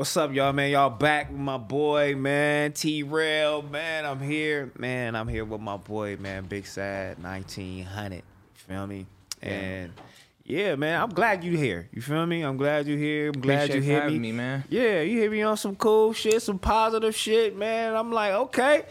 What's up, y'all, man? Y'all back with my boy, man. T Rail, man. I'm here, man. I'm here with my boy, man. Big Sad 1900. You feel me? And yeah, man, I'm glad you here. You feel me? I'm glad you here. I'm glad Appreciate you hit me. me, man. Yeah, you hit me on some cool shit, some positive shit, man. I'm like, okay,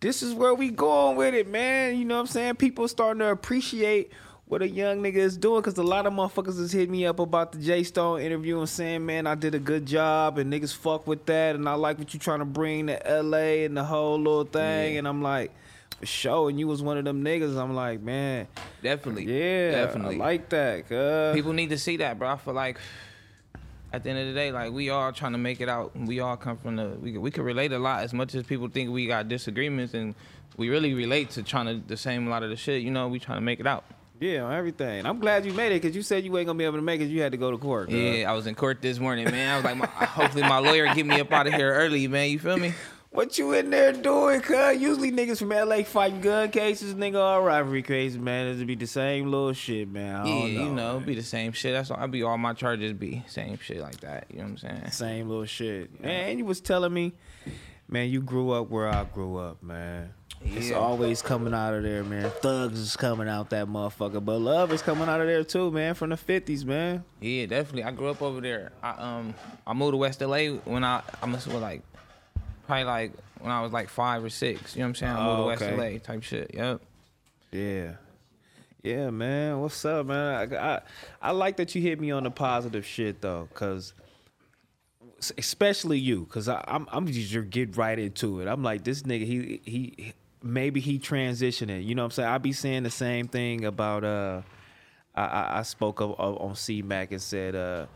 this is where we going with it, man. You know what I'm saying? People starting to appreciate what a young nigga is doing because a lot of motherfuckers has hit me up about the J Stone interview and saying, man, I did a good job and niggas fuck with that and I like what you trying to bring to LA and the whole little thing. Yeah. And I'm like, for sure. And you was one of them niggas. I'm like, man, Definitely. yeah, Definitely. I like that. People need to see that, bro. I feel like at the end of the day, like we all trying to make it out. We all come from the we we can relate a lot as much as people think we got disagreements and we really relate to trying to the same a lot of the shit. You know, we trying to make it out. Yeah, on everything. I'm glad you made it because you said you ain't gonna be able to make it. You had to go to court. cuz. Yeah, I was in court this morning, man. I was like, my, hopefully my lawyer get me up out of here early, man. You feel me? What you in there doing, cuz? Usually niggas from LA fighting gun cases, nigga, all rivalry cases, man. It'd be the same little shit, man. Yeah, know. you know, it'd be the same shit. That's all. I be all my charges be same shit like that. You know what I'm saying? Same little shit. Man, you was telling me, man, you grew up where I grew up, man. It's always coming out of there, man. Thugs is coming out that motherfucker. But love is coming out of there too, man, from the 50s, man. Yeah, definitely. I grew up over there. I um I moved to West LA when I I must have like probably like when I was like five or six. You know what I'm saying? I moved Oh, to West okay. LA type shit. Yep. Yeah. Yeah, man. What's up, man? I, I I like that you hit me on the positive shit though, cause especially you, cause I, I'm I'm just get right into it. I'm like this nigga. He he maybe he transitioning. You know what I'm saying? I be saying the same thing about uh. I, I, spoke of, of, on C Mac and said, uh,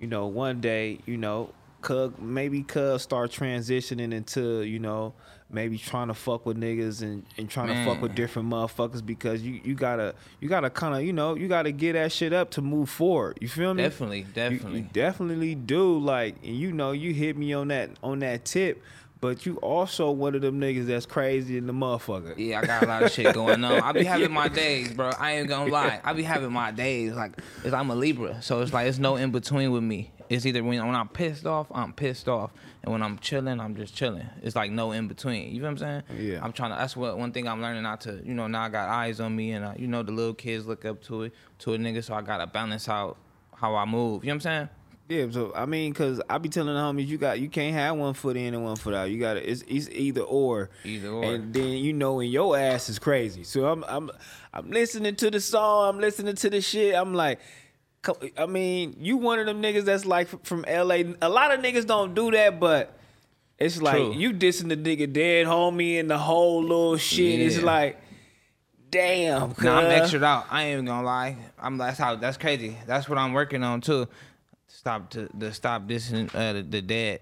you know, one day, you know, Cub maybe Cub start transitioning into, you know, maybe trying to fuck with niggas and, and trying to fuck with different motherfuckers because you, you gotta you gotta kind of you know you gotta get that shit up to move forward. You feel me? Definitely, definitely. You, definitely do. Like, and you know, you hit me on that on that tip, but you also one of them niggas that's crazy in the motherfucker. Yeah, I got a lot of shit going on. I be having my days, bro. I ain't gonna lie. I be having my days. Like, I'm a Libra, so it's like it's no in between with me. It's either when, when I'm pissed off, I'm pissed off, and when I'm chilling, I'm just chilling. It's like no in between. You know what I'm saying? Yeah. I'm trying to. That's what one thing I'm learning not to. You know, now I got eyes on me, and uh, you know the little kids look up to it to a nigga, so I gotta balance out how I move. You know what I'm saying? Yeah, so I mean, cause I be telling the homies, you got you can't have one foot in and one foot out. You got to it's, it's either or. Either or. And then you know, and your ass is crazy. So I'm I'm I'm listening to the song. I'm listening to the shit. I'm like, I mean, you one of them niggas that's like from LA. A lot of niggas don't do that, but it's like True. you dissing the nigga dead homie and the whole little shit. It's like, damn. Nah, I'm extra out. I ain't even gonna lie. I'm that's how that's crazy. That's what I'm working on too. Stop to the stop dissing uh, the, the dead.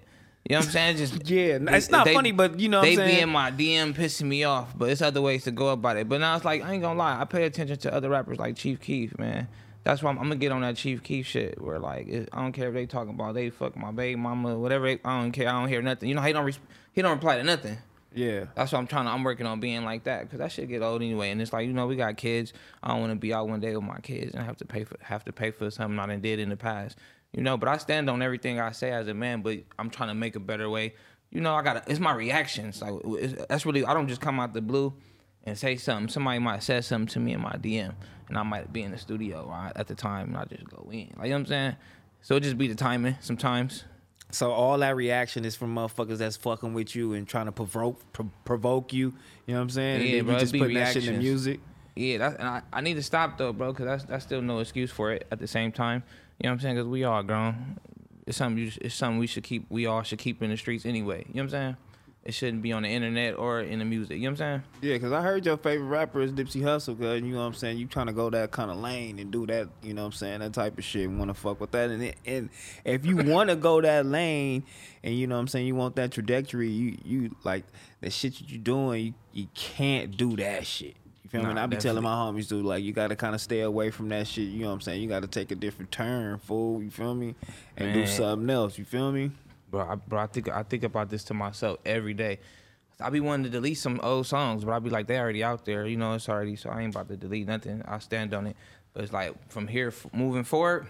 You know what I'm saying? Just Yeah, it's not funny, but you know what they I'm be in my DM pissing me off. But it's other ways to go about it. But now it's like I ain't gonna lie. I pay attention to other rappers like Chief Keef, man. That's why I'm, I'm gonna get on that Chief Keef shit. Where like it, I don't care if they talking about they fuck my baby mama, whatever. I don't care. I don't hear nothing. You know he don't res- he don't reply to nothing. Yeah. That's what I'm trying to. I'm working on being like that because that shit get old anyway. And it's like you know we got kids. I don't want to be out one day with my kids and have to pay for have to pay for something I done did in the past. You know, but I stand on everything I say as a man. But I'm trying to make a better way. You know, I got to it's my reactions. Like it's, that's really I don't just come out the blue and say something. Somebody might say something to me in my DM, and I might be in the studio right, at the time, and I just go in. Like you know what I'm saying. So it just be the timing sometimes. So all that reaction is from motherfuckers that's fucking with you and trying to provoke pro- provoke you. You know what I'm saying? Yeah, and bro, you just putting that shit in the reactions. music. Yeah, that's and I, I need to stop though, bro, because that's that's still no excuse for it. At the same time, you know what I'm saying? Because we all grown. It's something you, it's something we should keep. We all should keep in the streets anyway. You know what I'm saying? It shouldn't be on the internet or in the music. You know what I'm saying? Yeah, because I heard your favorite rapper is Nipsey Hussle, cause you know what I'm saying. You trying to go that kind of lane and do that, you know what I'm saying, that type of shit. Want to fuck with that, and it, and if you want to go that lane, and you know what I'm saying, you want that trajectory, you you like the shit that you doing, you, you can't do that shit. You feel me? Nah, And I be telling my homies, dude, like you got to kind of stay away from that shit. You know what I'm saying? You got to take a different turn, fool. You feel me? And do something else. You feel me? Bro, I, bro, I think I think about this to myself every day. I be wanting to delete some old songs, but I be like, they already out there. You know, it's already. So I ain't about to delete nothing. I stand on it. But it's like from here moving forward,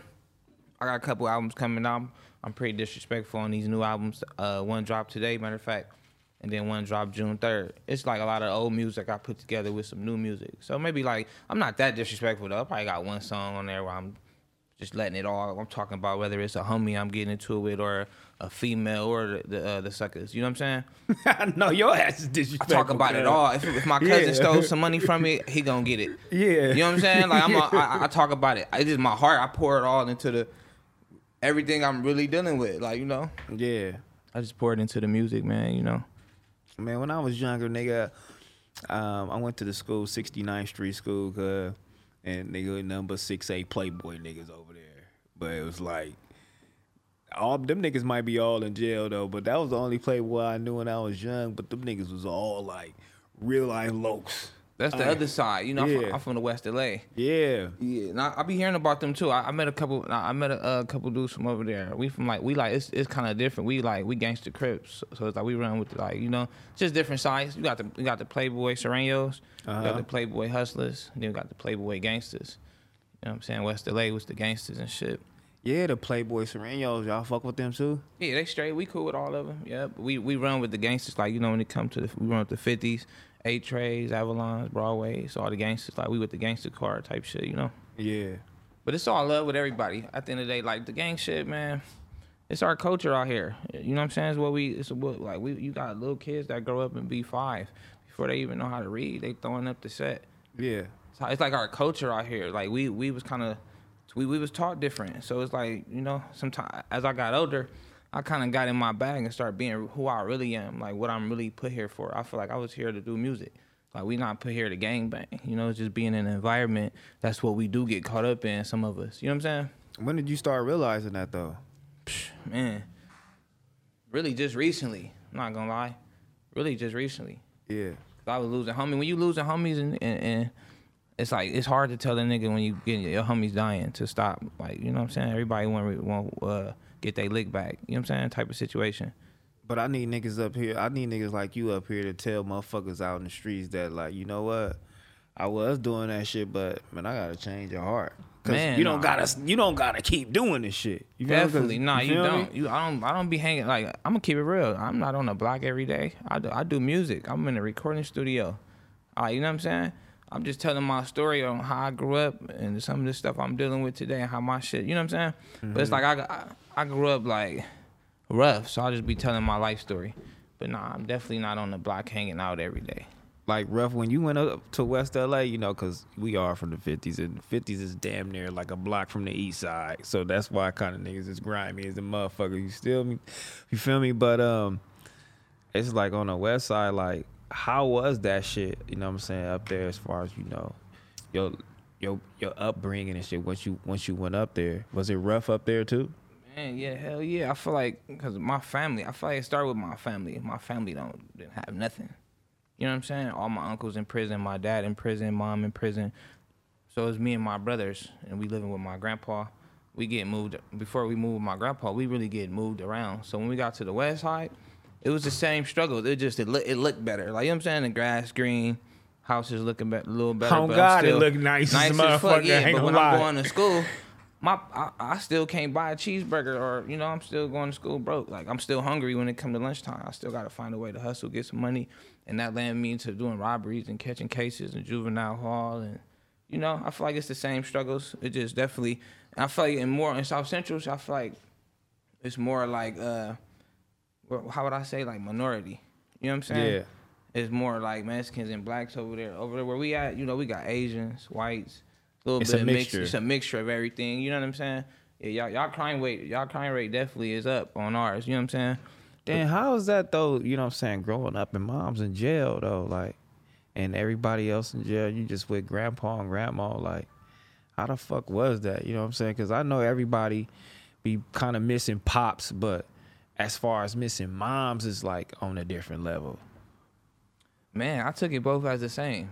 I got a couple albums coming out. I'm pretty disrespectful on these new albums. Uh, one dropped today, matter of fact, and then one dropped June 3rd. It's like a lot of old music I put together with some new music. So maybe like I'm not that disrespectful though. I probably got one song on there where I'm just letting it all. I'm talking about whether it's a homie I'm getting into it with or a female or the the, uh, the suckers. You know what I'm saying? no, your ass is disrespectful. I talk about it all. If, if my cousin Yeah. stole some money from me, he gonna get it. Yeah. You know what I'm saying? Like I'm, a, I, I talk about it. It's just my heart. I pour it all into the everything I'm really dealing with. Like you know, Yeah. I just pour it into the music, man. You know. Man, when I was younger, nigga, um, I went to the school, 69th Street School, cuz, and nigga number six eight Playboy niggas over there. But it was like all them niggas might be all in jail though, but that was the only Playboy I knew when I was young. But them niggas was all like real life lokes. That's the Uh, other side. You know, I'm, from, I'm from the West LA. Yeah. Yeah, and I, I be hearing about them too. I, I met a couple. I met a, uh, couple dudes from over there. We from like we like it's it's kind of different. We like we gangster crips, so, so it's like we run with like you know just different sides. You got the you got the Playboy Serenos, you Uh-huh. got the Playboy Hustlers, and then you got the Playboy Gangsters. You know what I'm saying? West LA was the gangsters and shit. Yeah, the Playboy Serenos, y'all fuck with them too? Yeah, they straight. We cool with all of them. Yeah, but we we run with the gangsters. Like you know when it come to the we run with the fifties, eight trays, Avalons, Broadways, all the gangsters. Like we with the gangster car type shit. You know. Yeah. But it's all love with everybody. At the end of the day, like the gang shit, man. It's our culture out here. You know what I'm saying? It's what we. It's what like we. You got little kids that grow up and be five before they even know how to read. They throwing up the set. Yeah. It's like our culture out here. Like we we was kind of we we was taught different. So it's like you know, sometimes as I got older, I kind of got in my bag and started being who I really am, like what I'm really put here for. I feel like I was here to do music. Like we not put here to gang bang. You know, it's just being in an environment. That's what we do get caught up in. Some of us. You know what I'm saying? When did you start realizing that though? Man, really just recently. I'm not gonna lie, really just recently. Yeah. I was losing homie. When you losing homies and, and, and it's like it's hard to tell a nigga when you get your homies dying to stop. Like you know what I'm saying. Everybody want want uh, get their lick back. You know what I'm saying? Type of situation. But I need niggas up here. I need niggas like you up here to tell motherfuckers out in the streets that like, you know what? I was doing that shit, but man, I gotta change your heart. Cause Man, you don't nah. gotta you don't gotta keep doing this shit. You feel me? 'Cause- Definitely, nah, you, me? don't. You, I don't. I don't be hanging. Like I'm gonna keep it real. I'm not on the block every day. I do, I do music. I'm in a recording studio. Right, you know what I'm saying? I'm just telling my story on how I grew up and some of the stuff I'm dealing with today and how my shit. You know what I'm saying? But it's like I, I I grew up like rough, so I'll just be telling my life story. But nah, I'm definitely not on the block hanging out every day. Like rough when you went up to West LA, you know, cause we are from the fifties and the fifties is damn near like a block from the east side. So that's why kind of niggas is grimy as a motherfucker. You still me you feel me? But um it's like on the west side, like how was that shit, you know what I'm saying, up there as far as you know, your your your upbringing and shit once you once you went up there. Was it rough up there too? Man, yeah, hell yeah. I feel like because my family, I feel like it started with my family. My family don't didn't have nothing. You know what I'm saying? All my uncles in prison, my dad in prison, mom in prison. So it's me and my brothers, and we living with my grandpa. We get moved before we moved with my grandpa. We really get moved around. So when we got to the west side, it was the same struggle. It just it, look, it looked better. Like you know what I'm saying, the grass green, houses looking be- a little better. Oh, but God, it still look nice as fuck, motherfucker, Yeah, but when lie. I'm going to school, my I, I still can't buy a cheeseburger or you know I'm still going to school broke. Like I'm still hungry when it come to lunchtime. I still got to find a way to hustle, get some money, and that land me into doing robberies and catching cases in juvenile hall and you know I feel like it's the same struggles. It just definitely I feel like in more in South Central, I feel like it's more like uh, how would I say like minority. You know what I'm saying? Yeah. It's more like Mexicans and blacks over there. Over there where we at, you know, we got Asians, whites, a little It's bit a of mix. mixture. It's a mixture of everything. You know what I'm saying? Yeah, y'all, y'all crime rate, y'all crime rate definitely is up on ours. You know what I'm saying? Damn, how is that though? You know what I'm saying? Growing up and mom's in jail though, like, and everybody else in jail, you just with grandpa and grandma. Like, how the fuck was that? You know what I'm saying? Because I know everybody be kind of missing pops, but as far as missing moms is like on a different level. Man, I took it both as the same.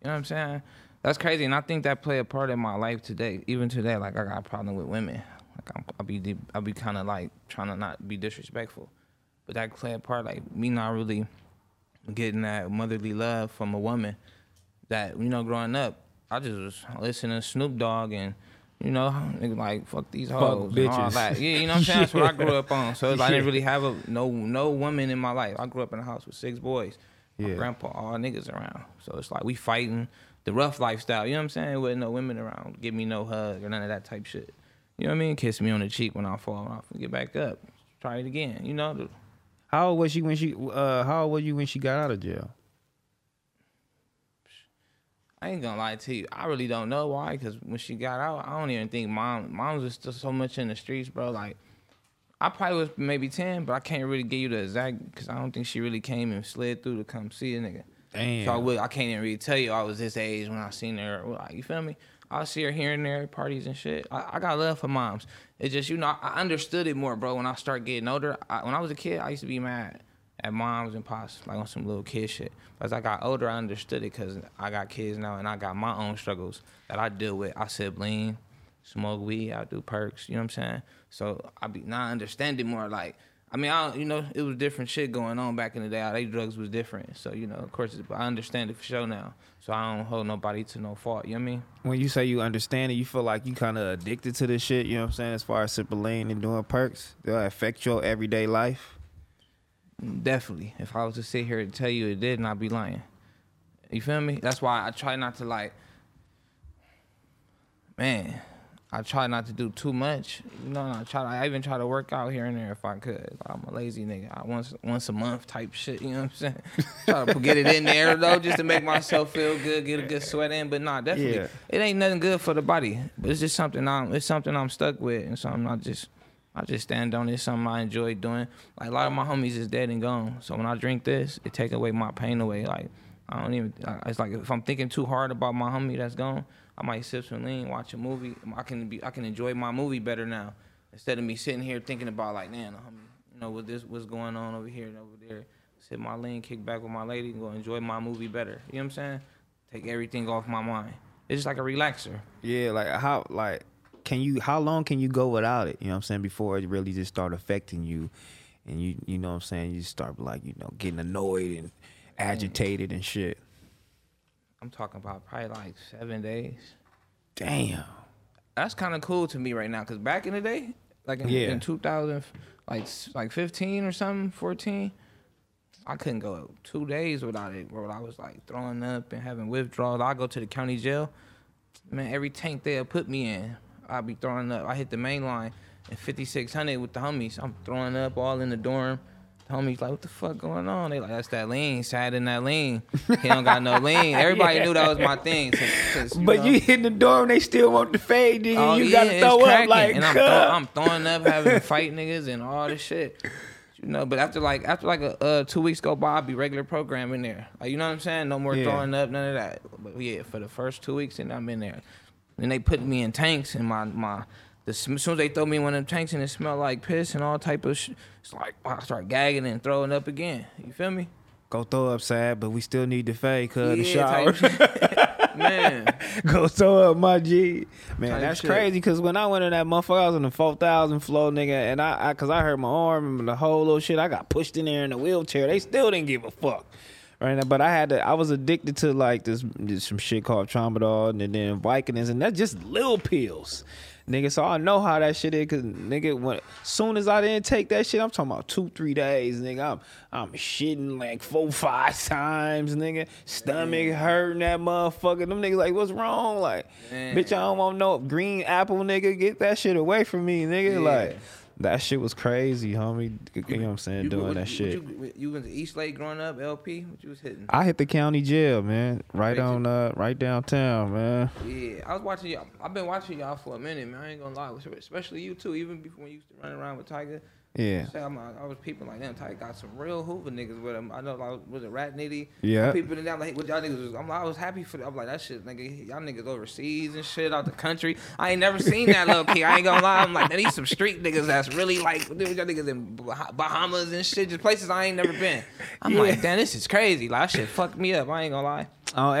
You know what I'm saying? That's crazy, and I think that play a part in my life today. Even today, like I got a problem with women. Like I'm, I'll be, I'll be kind of like trying to not be disrespectful, but that play a part. Like me not really getting that motherly love from a woman. That you know, growing up, I just was listening to Snoop Dogg and You know, nigga, like fuck these hoes and all bitches. that. Yeah, you know what I'm saying. That's what I grew up on. So it's like I didn't really have a no no woman in my life. I grew up in a house with six boys. My Yeah. grandpa, all niggas around. So it's like we fighting the rough lifestyle. You know what I'm saying? With no women around, give me no hug or none of that type shit. You know what I mean? Kiss me on the cheek when I fall off and get back up. Try it again. You know. How old was she when she? Uh, how old were you when she got out of jail? I ain't gonna lie to you. I really don't know why. Cause when she got out, I don't even think mom. Mom was still so much in the streets, bro. Like, I probably was maybe ten, but I can't really give you the exact. Cause I don't think she really came and slid through to come see a nigga. Damn. So I would. I can't even really tell you I was this age when I seen her. Like, you feel me? I see her here and there at parties and shit. I, I got love for moms. It's just you know I understood it more, bro. When I start getting older, I, when I was a kid, I used to be mad at moms and pops, like on some little kid shit. But as I got older, I understood it because I got kids now and I got my own struggles that I deal with. I sibling, smoke weed, I do perks. You know what I'm saying? So I be now I understand it more. Like I mean, I you know it was different shit going on back in the day. All they drugs was different. So you know, of course, I understand it for sure now. So I don't hold nobody to no fault. You know what I mean? When you say you understand it, you feel like you kind of addicted to this shit. You know what I'm saying? As far as sipping and doing perks, they'll affect your everyday life. Definitely. If I was to sit here and tell you it did, not I'd be lying. You feel me? That's why I try not to like. Man, I try not to do too much. You know, I try. I even try to work out here and there if I could. I'm a lazy nigga. I once once a month type shit. You know what I'm saying? try to get it in there though, just to make myself feel good, get a good sweat in. But nah, definitely, Yeah. it ain't nothing good for the body. But it's just something I'm. It's something I'm stuck with, and something I'm not just. I just stand on it. Something I enjoy doing. Like a lot of my homies is dead and gone. So when I drink this, it take away my pain away. Like I don't even. It's like if I'm thinking too hard about my homie that's gone, I might sip some lean, watch a movie. I can be. I can enjoy my movie better now instead of me sitting here thinking about like, man, homie, you know what this what's going on over here and over there. Sit my lean, kick back with my lady, and go enjoy my movie better. You know what I'm saying? Take everything off my mind. It's just like a relaxer. Yeah, like how like can you how long can you go without it? You know what I'm saying? Before it really just start affecting you and you you know what I'm saying, you start like, you know, getting annoyed and mm. agitated and shit. I'm talking about probably like seven days. Damn. that's kind of cool to me right now because back in the day like in, Yeah. in 2000 like like 15 or something 14 i couldn't go two days without it bro i was like throwing up and having withdrawals i go to the county jail man every tank they'll put me in i'll be throwing up i hit the main line at 5600 with the homies i'm throwing up all in the dorm the homies like what the fuck going on they like that's that lean sad in that lean he don't got no lean everybody knew that was my thing 'cause, But know- you hit the dorm, they still want the fade, nigga. Oh, you yeah, gotta throw up like and I'm, throw, I'm throwing up, having to fight niggas and all this shit. You know, but after like after like a uh, two weeks go by, I'll be regular program in there. Like you know what I'm saying? No more Yeah. throwing up, none of that. But yeah, for the first two weeks, and I'm in there. Then they put me in tanks, and my my the, as soon as they throw me in one of them tanks, and it smelled like piss and all type of. shit, it's like I start gagging and throwing up again. You feel me? Go throw up sad, but we still need the fade, cuz the Yeah, shower. type shit. Man, Go throw up my G. Man, Type that's shit. crazy because when I went in that motherfucker, I was in the 4,000 flow, nigga. And I, I, cause I hurt my arm and the whole little shit. I got pushed in there in a wheelchair. They still didn't give a fuck. Right now, but I had to, I was addicted to like this, this some shit called Tramadol and then Vicodins, and that's just little pills. Nigga, so I know how that shit is, cause nigga, when soon as I didn't take that shit, I'm talking about two, three days, nigga. I'm I'm shitting like four, five times, nigga. Stomach hurting that motherfucker. Them niggas like, what's wrong? Like, Man. bitch, I don't want no green apple, nigga. Get that shit away from me, nigga. Yeah. Like, that shit was crazy, homie. You know what I'm saying? you, Doing what- that what shit. You, you was in East Lake growing up, LP. What you was hitting? I hit the county jail, man. Right Crazy. on, uh, right downtown, man. Yeah, I was watching y'all. I've been watching y'all for a minute, man. I ain't gonna lie, especially you too. Even before when you used to run around with Tiger, Yeah. I'm, I was peeping like damn. Tiger got some real Hoover niggas with him. I know like was it Rat Nitty? Yeah. Peeping it down like what y'all niggas was. I'm like I was happy for. I'm like that shit, nigga. Y'all niggas overseas and shit out the country. I ain't never seen that little key. I ain't gonna lie. I'm like these some street niggas that's really like dude, y'all niggas in Bah- Bahamas and shit, just places I ain't never been. I'm like damn, this is crazy. Like that shit fucked me up. I ain't gonna lie. Oh,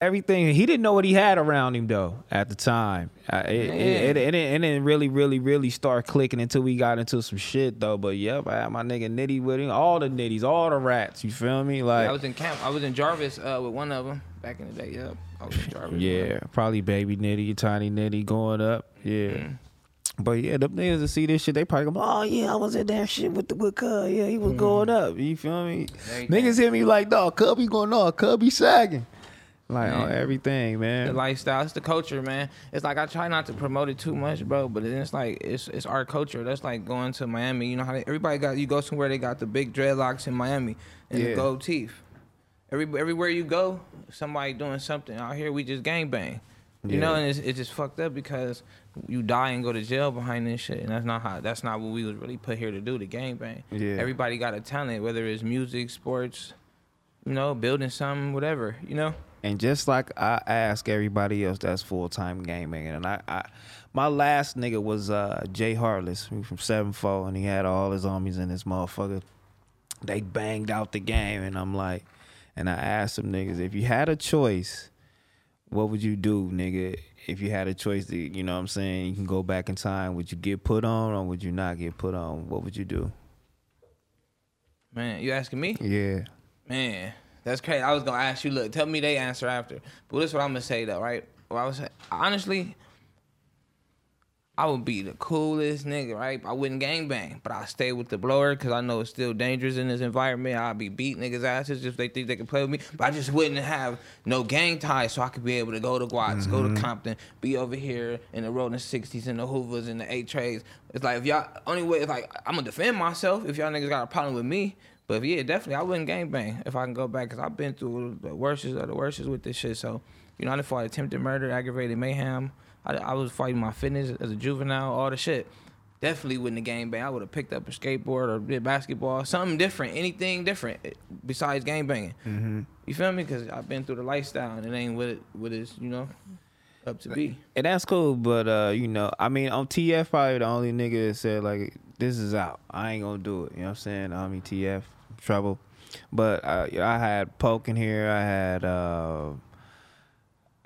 Everything. He didn't know what he had around him though at the time. Uh, it, it, it, it, didn't- really, really, really start clicking until we got into some shit though. But yep, I had my nigga Nitty with him, all the nitties, all the rats. You feel me? Like I was in camp. I was in Jarvis uh, with one of them back in the day. Yep. I was in Jarvis. yeah, probably baby Nitty, tiny Nitty going up. Yeah. Mm. But yeah, them niggas to see this shit, they probably go, oh yeah, I was in that shit with the with Cub. Yeah, he was going up. You feel me? Niggas hit me like, dog, Cubby going on, Cubby sagging. Like on Man. everything, the man. lifestyle. It's the culture, man. It's like I try not to promote it too much, bro. But then it's like it's it's our culture. That's like going to Miami. You know how they, everybody got you go somewhere they got the big dreadlocks in Miami and Yeah. the gold teeth. Every everywhere you go, somebody doing something. Out here, we just gang bang. You know, and it's, it's just fucked up because you die and go to jail behind this shit, and that's not how. That's not what we was really put here to do. The gang bang. Yeah. Everybody got a talent, whether it's music, sports, you know, building something, whatever. You know. And just like I ask everybody else that's full time gaming, and I, I my last nigga was uh Jay Harless from Seven Four, and he had all his homies in this motherfucker. They banged out the game, and I'm like, and I asked them niggas, if you had a choice, what would you do, nigga? If you had a choice to, you know what I'm saying, you can go back in time, would you get put on or would you not get put on? What would you do? Man, you asking me? Yeah. Man, that's crazy. I was gonna ask you. Look, tell me they answer after. But this is what I'm gonna say though, right? Well, I was honestly, I would be the coolest nigga, right? I wouldn't gangbang, but I stay with the blower because I know it's still dangerous in this environment. I'd be beating niggas' asses if they think they can play with me. But I just wouldn't have no gang ties, so I could be able to go to Watts, go to mm-hmm. Compton, be over here in the rolling sixties and the Hoovers and the eight trays. It's like if y'all only way, it's like I'm gonna defend myself if y'all niggas got a problem with me. But yeah, definitely, I wouldn't gang bang if I can go back because I've been through the worst of the worst with this shit. So, you know, I fought attempted murder, aggravated mayhem. I, I was fighting my fitness as a juvenile, all the shit. Definitely wouldn't have gang bang. I would have picked up a skateboard or did basketball, something different, anything different eh, besides gang banging. You feel me? Because I've been through the lifestyle and it ain't what it what it's you know up to be. And that's cool, but uh, you know, I mean, on TF probably the only nigga that said like, "This is out. I ain't gonna do it." You know what I'm saying? I mean, TF trouble, but uh, I had Poke in here. I had uh,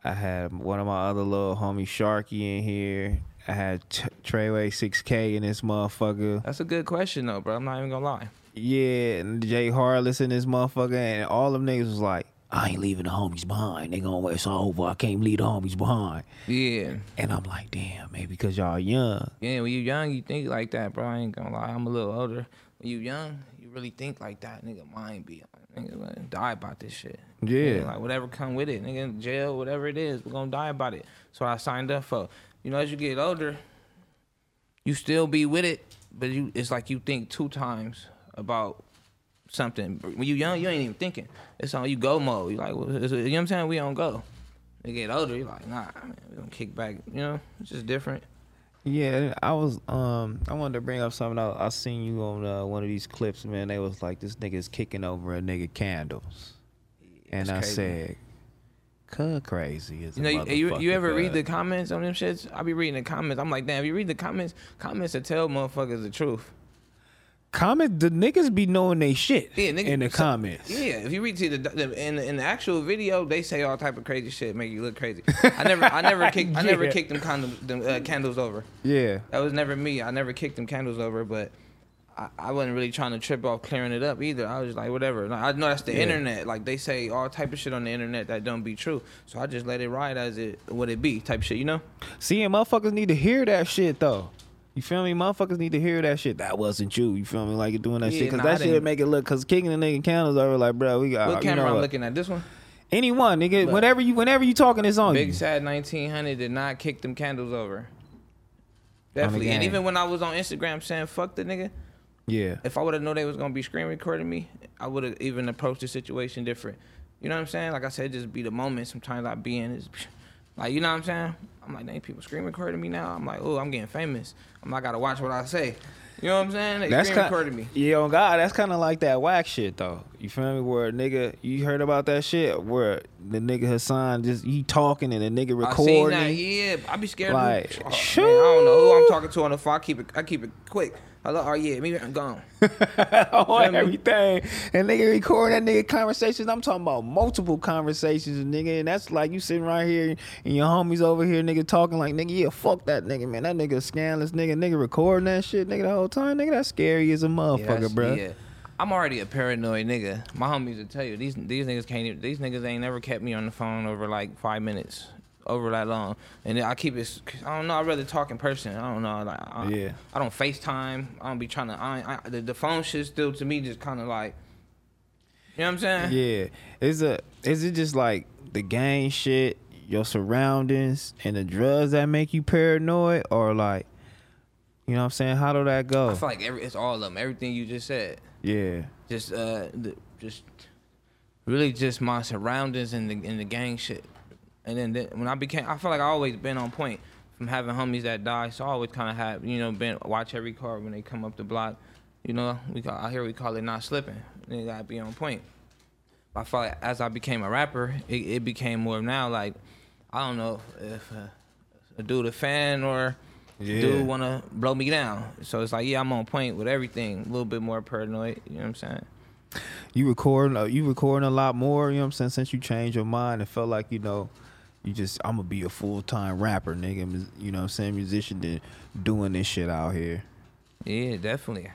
I had one of my other little homies Sharky in here. I had Ch- Treyway 6K in this motherfucker. That's a good question though, bro. I'm not even gonna lie. Yeah, and Jay Harless in this motherfucker, and all them niggas was like, "I ain't leaving the homies behind. They gonna it's all over. I can't leave the homies behind." Yeah. And I'm like, damn, maybe because y'all young. Yeah, when you young, you think like that, bro. I ain't gonna lie. I'm a little older. When you young, you really think like that. Nigga, mind be like, nigga, like, die about this shit. Yeah. Nigga, like whatever come with it, nigga, jail, whatever it is, we're gonna die about it. So I signed up for. You know, as you get older, you still be with it, but you it's like you think two times about something. When you young, you ain't even thinking. It's on you go mode. You like, well, you know what I'm saying? We don't go. You get older, you like, nah, man, we gonna kick back. You know, it's just different. Yeah, I was um I wanted to bring up something I, I seen you on uh, one of these clips, man. They was like this nigga's kicking over a nigga candles. And I crazy. said, Cuz crazy is You know, you, you, ever read the comments on them shits? I be reading the comments. I'm like, damn, if you read the comments, comments that tell motherfuckers the truth. Comment the niggas be knowing they shit Yeah, nigga, in the so- comments. Yeah, if you read see the, the in, the in the actual video, they say all type of crazy shit, make you look crazy. I never, I never kicked, I never kicked them, condom, them uh, candles over. Yeah. That was never me. I never kicked them candles over, but I, I wasn't really trying to trip off clearing it up either. I was just like, whatever. I know that's the Yeah. internet. Like they say all type of shit on the internet that don't be true. So I just let it ride as it what it be type shit, you know? See, and motherfuckers need to hear that shit though. You feel me? Motherfuckers need to hear that shit. That wasn't you. You feel me? Like you're doing that Yeah, shit because nah, that shit didn't- make it look. Because kicking the nigga candles over, like, bro, we got. What Uh, you camera know I'm what? looking at? This one? Anyone, nigga. Look. Whenever you, whenever you talking, it's on Big you. Sad 1900 did not kick them candles over. Definitely. And even when I was on Instagram saying fuck the nigga, Yeah. if I would have known they was gonna be screen recording me, I would have even approached the situation different. You know what I'm saying? Like I said, just be the moment. Sometimes I be in is Like you know what I'm saying? I'm like, dang, people screen recording me now. I'm like, oh, I'm getting famous. I'm like, I gotta watch what I say. You know what I'm saying? They That's kind recording me. Yeah, on God, that's kind of like that whack shit though. You feel me? Where a nigga, you heard about that shit where the nigga Hassan just he talking and the nigga recording. I seen that. Yeah, I be scared. Like, to, oh, man. I don't know who I'm talking to on the phone. I keep it. I keep it quick. Hello. Oh yeah, me. I'm gone. Oh, me? everything. And nigga recording that nigga conversations. I'm talking about multiple conversations, nigga. And that's like you sitting right here and your homies over here, nigga, talking like, nigga, yeah, fuck that nigga, man. That nigga scandalous nigga. Nigga recording that shit, nigga, the whole time. Nigga, that's scary as a motherfucker, that's- bro. Yeah. I'm already a paranoid nigga. My homies will tell you these these niggas can't even, these niggas ain't never kept me on the phone over like five minutes, over that long. And I keep it. I don't know. I'd rather talk in person. I don't know. Like I, Yeah. I don't FaceTime. I don't be trying to. I, I the, the phone shit still to me just kind of like. You know what I'm saying? Yeah. Is a is it just like the gang shit, your surroundings, and the drugs that make you paranoid, or like, you know what I'm saying? How do that go? I feel like every it's all of them. Everything you just said. yeah. just uh the, just really just my surroundings and the and the gang shit. And then, then when I became, I feel like I always been on point from having homies that die. So I always kind of have you know been watch every car when they come up the block. You know, we call, out here we call it not slipping. They gotta be on point. I feel like as I became a rapper, it, it became more now like I don't know if uh, a dude a fan or Yeah. dude wanna blow me down. So it's like yeah, I'm on point with everything. A little bit more paranoid. You know what I'm saying? you recording uh, you recording a lot more you know what i'm saying since you changed your mind and felt like you know you just i'm gonna be a full-time rapper nigga you know what i'm saying musician than doing this shit out here Yeah, definitely.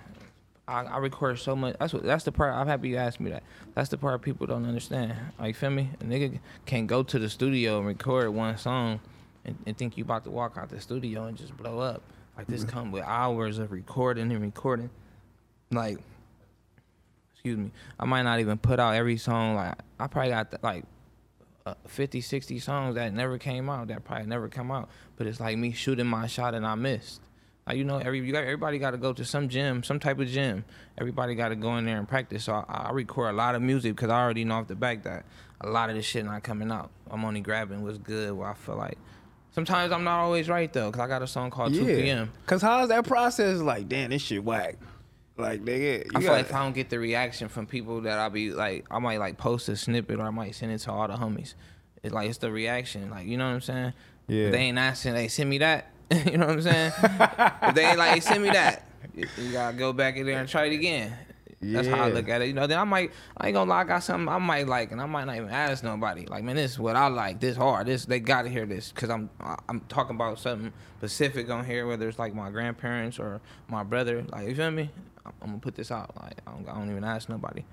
I, I record so much. That's what. That's the part. I'm happy you asked me that. That's the part people don't understand. Like, feel me? A nigga can't go to the studio and record one song and, and think you about to walk out the studio and just blow up. Like this mm-hmm. come with hours of recording and recording. Like, excuse me. I might not even put out every song. Like, I probably got like uh, 50, 60 songs that never came out. That probably never come out. But it's like me shooting my shot and I missed. Like you know, every you got, everybody got to go to some gym, some type of gym. Everybody got to go in there and practice. So I, I record a lot of music because I already know off the back that a lot of this shit not coming out. I'm only grabbing what's good. Where I feel like sometimes I'm not always right though, because I got a song called 2 p.m. cause how's that process like damn this shit whack like nigga you I feel gotta- like if I don't get the reaction from people that I'll be like, I might like post a snippet or I might send it to all the homies. It's like it's the reaction, like you know what I'm saying? Yeah. If they ain't asking, they send me that. you know what I'm saying? if they ain't like, hey, send me that. You, you gotta go back in there and try it again. That's how I look at it. You know, then I might, I ain't gonna lie, I got something I might like, and I might not even ask nobody. Like, man, this is what I like. This hard. This they gotta hear this because I'm, I'm talking about something specific on here, whether it's like my grandparents or my brother. Like, you feel me? I'm, I'm gonna put this out. Like, I don't, I don't even ask nobody.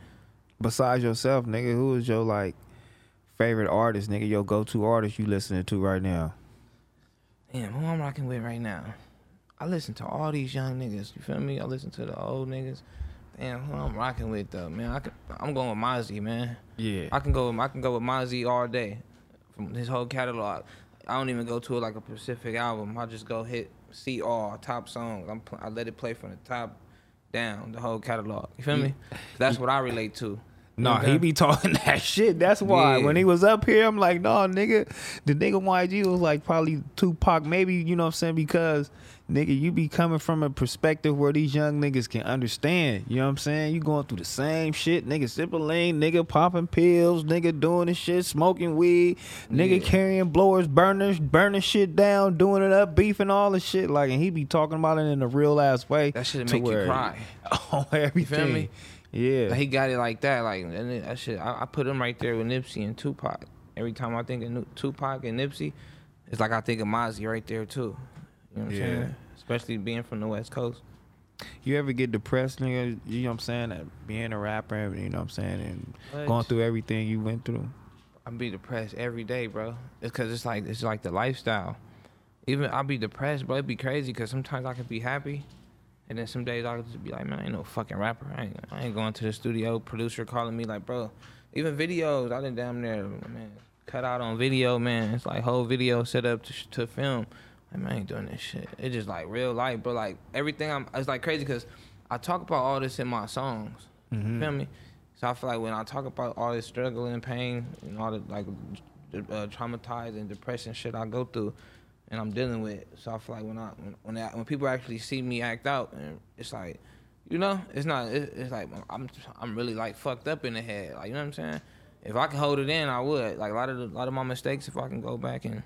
besides yourself nigga who is your like favorite artist nigga your go-to artist you listening to right now Damn, who I'm rocking with right now? I listen to all these young niggas. You feel me? I listen to the old niggas. Damn, who I'm rocking with though, man? I can, I'm going with Mozzie, man. yeah I can go. With, I can go with Mozzie all day, from his whole catalog. I don't even go to like a specific album. I just go hit see all top songs. I'm I let it play from the top down, the whole catalog. You feel me? That's what I relate to. No, Okay. he be talking that shit. That's why Yeah. when he was up here, I'm like, no, nigga. The nigga YG was like probably Tupac, maybe, you know what I'm saying? Because, nigga, you be coming from a perspective where these young niggas can understand. You know what I'm saying? You going through the same shit. Nigga sipping lean, nigga popping pills, nigga doing this shit, smoking weed, nigga Yeah. carrying blowers, burners, burning shit down, doing it up, beefing all the shit. Like, and he be talking about it in a real ass way. That shit make you cry. Oh, everything. me? Yeah. He got it like that, like and that shit. I, I put him right there with Nipsey and Tupac. Every time I think of Tupac and Nipsey, it's like I think of Mozzie right there too. You know what I'm Yeah. saying? Especially being from the West Coast. You ever get depressed, nigga? You know what I'm saying? At being a rapper, you know what I'm saying, and What? going through everything you went through. I be depressed every day, bro. It's cause it's like it's like the lifestyle. Even I be depressed, bro. It'd be crazy because sometimes I could be happy, and then some days I could just be like, man, I ain't no fucking rapper. I ain't, I ain't going to the studio. Producer calling me like, bro. Even videos, I done damn near man cut out on video, man. It's like whole video set up to, to film. Like, man, I ain't doing this shit. It's just like real life, bro. Like everything, I'm. It's like crazy because I talk about all this in my songs. You feel me? So I feel like when I talk about all this struggle and pain and all the like uh, traumatized and depression shit I go through, and I'm dealing with. So I feel like when I when when, I, when people actually see me act out, and it's like, you know, it's not. It, it's like I'm I'm really like fucked up in the head. Like you know what I'm saying. If I can hold it in, I would. Like a lot of the, a lot of my mistakes, if I can go back and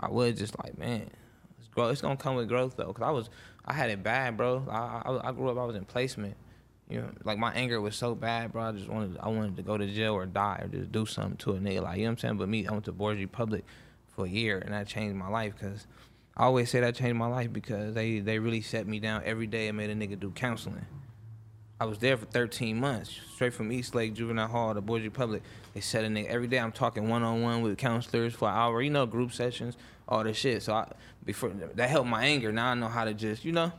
I was just like, man, it's grow. It's gonna come with growth though, cause I was, I had it bad, bro. I, I, I grew up, I was in placement. You know, like my anger was so bad, bro. I just wanted, I wanted to go to jail or die or just do something to a nigga, like you know what I'm saying. But me, I went to Boys Republic for a year, and that changed my life, cause I always say that changed my life because they they really set me down every day and made a nigga do counseling. I was there for 13 months, straight from East Lake Juvenile Hall to Boys Republic. They said a nigga every day. I'm talking one on one with counselors for an hour. You know, group sessions, all this shit. So I, before that helped my anger. Now I know how to just, you know,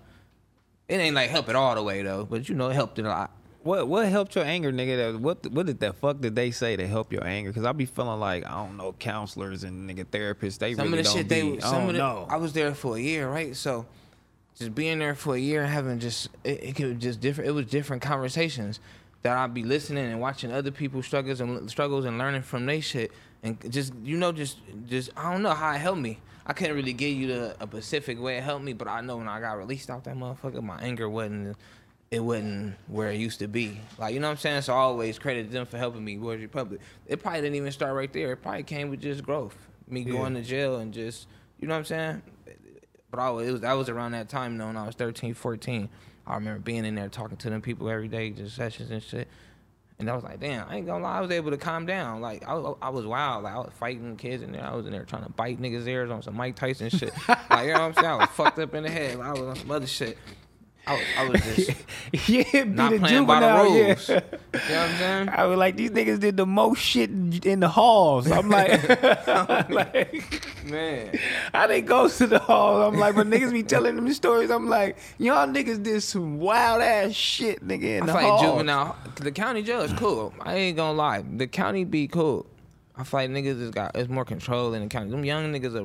it ain't like help it all the way though, but you know, it helped it a lot. What what helped your anger, nigga? What what did the fuck did they say to help your anger? Cause I be feeling like I don't know counselors and nigga therapists. They Some really of the don't shit be, they, I some don't of the, know. I was there for a year, right? So just being there for a year and having just it, it could just different. It was different conversations that I'd be listening and watching other people's struggles and struggles and learning from their shit and just you know just just I don't know how it helped me. I couldn't really give you the a specific way it helped me, but I know when I got released out that motherfucker, my anger wasn't it wasn't where it used to be. Like you know what I'm saying. So I always credit them for helping me. Boys Republic. It probably didn't even start right there. It probably came with just growth. Me going to jail and just you know what I'm saying. But I was, it was that was around that time though, when I was 13, 14. I remember being in there talking to them people every day, just sessions and shit. And I was like, damn, I ain't gonna lie, I was able to calm down. Like I, was- I was wild, like I was fighting kids in there. I was in there trying to bite niggas' ears on some Mike Tyson shit. like you know what I'm saying? I was fucked up in the head. Like, I was on some other shit. I was, I was just yeah, not playing by the rules. Yeah. You know what I'm saying? I was like, these niggas did the most shit in the halls. I'm like, I'm like Man, how they go to the hall. I'm like, but niggas be telling them stories. I'm like, y'all niggas did some wild ass shit, nigga, in I the feel halls. juvenile. The county jail is cool. I ain't gonna lie. The county be cool. I feel like niggas is got it's more control in the county. Them young niggas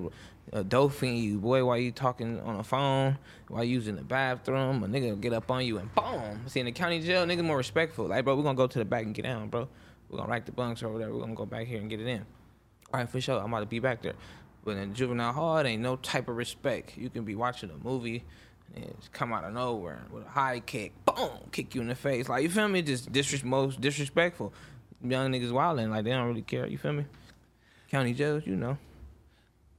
are, are doping you, boy. While you talking on the phone, while you using the bathroom, a nigga get up on you and boom. See in the county jail, niggas more respectful. Like bro, we're gonna go to the back and get down, bro. We're gonna rack the bunks or whatever. We're gonna go back here and get it in. All right, for sure. I'm about to be back there. But in juvenile hall, it ain't no type of respect. You can be watching a movie and come out of nowhere with a high kick, boom, kick you in the face. Like you feel me? Just disres- most disrespectful. Young niggas wilding like they don't really care. You feel me? County jails, you know.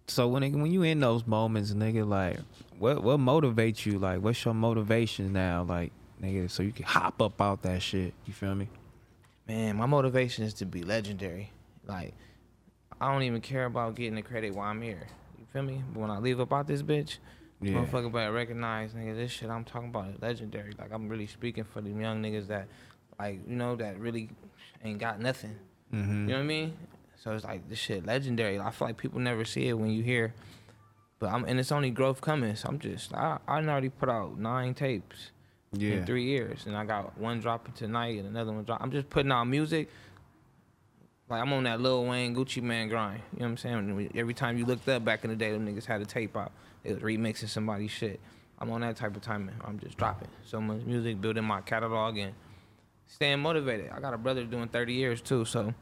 So when it, when you in those moments, nigga, like, what what motivates you? Like, what's your motivation now? Like, nigga, so you can hop up out that shit. You feel me? Man, my motivation is to be legendary. Like, I don't even care about getting the credit while I'm here. You feel me? But when I leave about this bitch, Yeah. motherfucker better recognize, nigga, this shit I'm talking about is legendary. Like, I'm really speaking for them young niggas that, like, you know, that really ain't got nothing. Mm-hmm. You know what I mean? So it's like this shit legendary. I feel like people never see it when you hear. But I'm and it's only growth coming. So I'm just I I already put out nine tapes Yeah. in three years, and I got one dropping tonight and another one drop. I'm just putting out music. Like I'm on that Lil Wayne Gucci Mane grind. You know what I'm saying? Every time you looked up back in the day, them niggas had a tape out. They was remixing somebody's shit. I'm on that type of timing. I'm just dropping so much music, building my catalog, and staying motivated. I got a brother doing 30 years too, so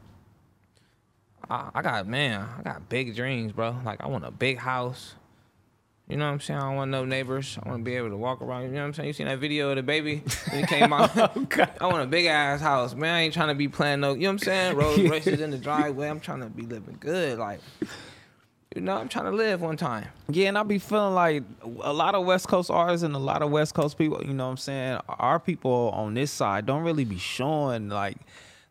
I, I got man, I got big dreams, bro. Like I want a big house. You know what I'm saying? I don't want no neighbors. I want to be able to walk around. You know what I'm saying? You seen that video of the baby when it came out? Oh, I want a big ass house, man. I ain't trying to be playing no. You know what I'm saying? Rolls-Royces in the driveway. I'm trying to be living good. Like, you know, I'm trying to live one time. Yeah, and I be feeling like a lot of West Coast artists and a lot of West Coast people, you know what I'm saying? Our people on this side don't really be showing like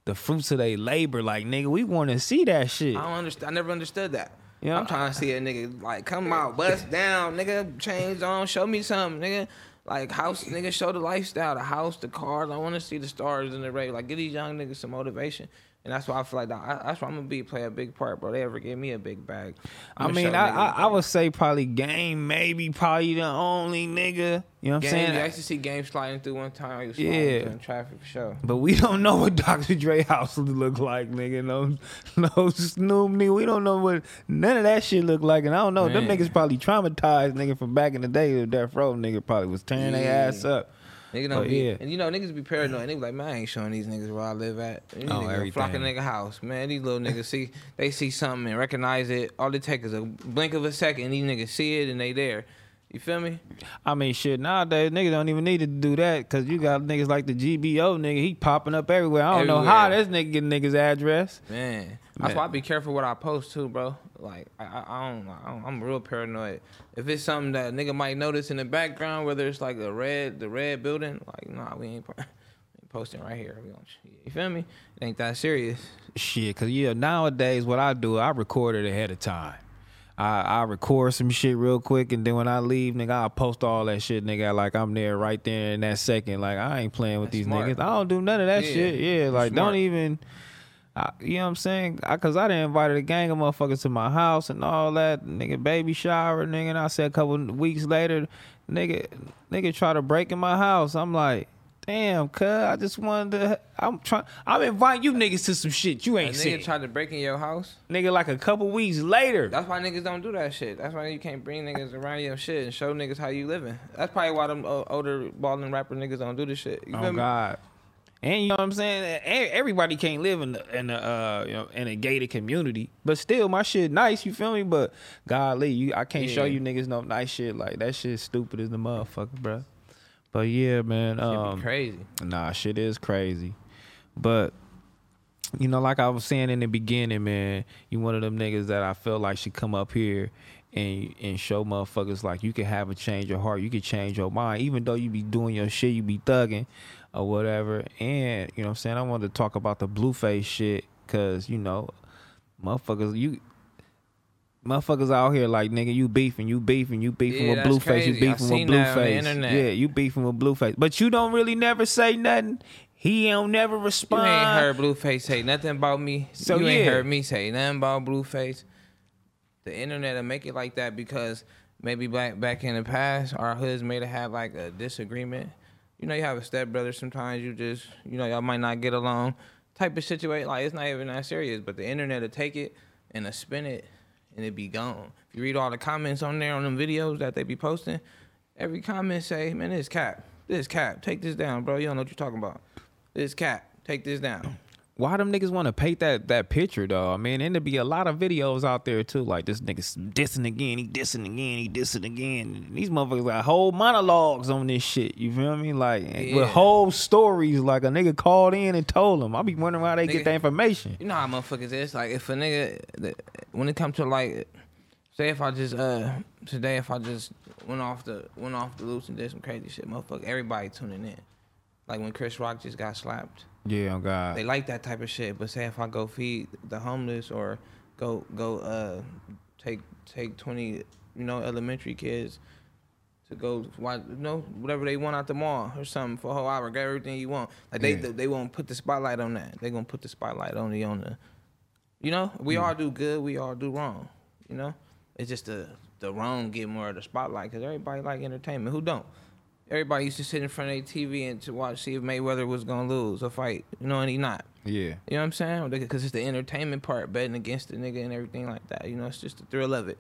the fruits of their labor. Like, nigga, we want to see that shit. I don't understand. I never understood that. Yeah. I'm trying to see a nigga like come out, bust down, nigga, change on, show me something, nigga. Like house, nigga, show the lifestyle, the house, the cars. I want to see the stars in the race. Like give these young niggas some motivation, and that's why I feel like that, I, that's why I'm gonna be play a big part, bro. They ever give me a big bag. I I'ma mean, I, I, I would say probably Game, maybe probably the only nigga. You know what I'm saying? I used to see game sliding through one time. I Yeah. yeah, in traffic for sure. But we don't know what Dr. Dre house look like, nigga. No, no Snoop, nigga. We don't know what none of that shit look like, and I don't know. Them niggas probably traumatized, nigga, from back in the day. Death Row nigga probably was tearing their ass up. Nigga don't But be, yeah. and you know niggas be paranoid. And they be like, man, I ain't showing these niggas where I live at. These Oh, niggas flock a nigga house, man. These little niggas see, they see something and recognize it. All it take is a blink of a second. These niggas see it and they there. You feel me? I mean, shit. Nowadays, niggas don't even need to do that because you got niggas like the GBO nigga. He popping up everywhere. I don't know how this nigga getting niggas address. Man, that's why I be careful what I post too, bro. Like I, I, don't, I don't, I'm real paranoid. If it's something that nigga might notice in the background, whether it's like the red, the red building, like nah, we ain't, we ain't posting right here. We gonna, you feel me? It ain't that serious. Shit, cause yeah, nowadays what I do, I record it ahead of time. I, I record some shit real quick, and then when I leave, nigga, I post all that shit, nigga. Like I'm there right there in that second. Like I ain't playing with That's these smart. niggas. I don't do none of that Yeah, shit. Yeah, like smart. don't even. I, you know what I'm saying? I, Cause I done invited a gang of motherfuckers to my house and all that, nigga. Baby shower, nigga. And I said a couple weeks later, nigga, nigga try to break in my house. I'm like. Damn, cuz I just wanted to. I'm trying. I'm inviting you niggas to some shit you A ain't nigga seen tried to break in your house. nigga like a couple weeks later. That's why niggas don't do that shit. That's why you can't bring niggas around your shit and show niggas how you living. That's probably why them uh, older balling rapper niggas don't do this shit. You oh me? And you know what I'm saying? Everybody can't live in the, in the uh you know in a gated community, but still my shit nice. You feel me? But golly, you I can't show you niggas no nice shit like that. Shit stupid as the motherfucker, bro. But yeah, man. Shit be Um, crazy. Nah, shit is crazy. But you know, like I was saying in the beginning, man, you one of them niggas that I feel like should come up here and and show motherfuckers like you can have a change of heart, you can change your mind, even though you be doing your shit, you be thugging or whatever. And you know what I'm saying? I wanted to talk about the blueface shit, cause you know, motherfuckers, you motherfuckers out here like nigga, you beefing, you beefing, you beefing Yeah, with Blueface, you beefing with seen that on the Blueface. Yeah, you beefing with Blueface, but you don't really never say nothing. He don't never respond. You ain't heard Blueface say nothing about me. So, you ain't heard me say nothing about Blueface. The internet will make it like that because maybe back back in the past, our hoods may have had like a disagreement. You know, you have a stepbrother. Sometimes you just, you know, y'all might not get along. Type of situation. Like it's not even that serious, but the internet will take it and will spin it, and it be gone. If you read all the comments on there on them videos that they be posting, every comment say, "Man, this cap, this cap, take this down, bro. You don't know what you're talking about. This cap, take this down." Why them niggas want to paint that that picture though? I mean, and there be a lot of videos out there too. Like this nigga dissing again, he dissing again, he dissing again. These motherfuckers got whole monologues on this shit. You feel me? Like Yeah. with whole stories. Like a nigga called in and told them. I be wondering why they Nigga. get that information. You know how motherfuckers is. Like if a nigga, when it comes to like, say if I just uh today if I just went off the went off the loose and did some crazy shit, motherfucker, everybody tuning in. Like when Chris Rock just got slapped, Yeah, oh God. they like that type of shit. But say if I go feed the homeless or go go uh take take twenty you know elementary kids to go watch you know whatever they want out the mall or something for a whole hour, get everything you want. Like they Yeah. they, won't put the spotlight on that. They gonna put the spotlight only on the you know, we all do good, we all do wrong. You know, it's just the the wrong get more of the spotlight because everybody like entertainment. Who don't? Everybody used to sit in front of their TV and to watch see if Mayweather was gonna lose a fight. You know, and he not. yeah. You know what I'm saying? Because it's the entertainment part, betting against the nigga and everything like that. You know, it's just the thrill of it.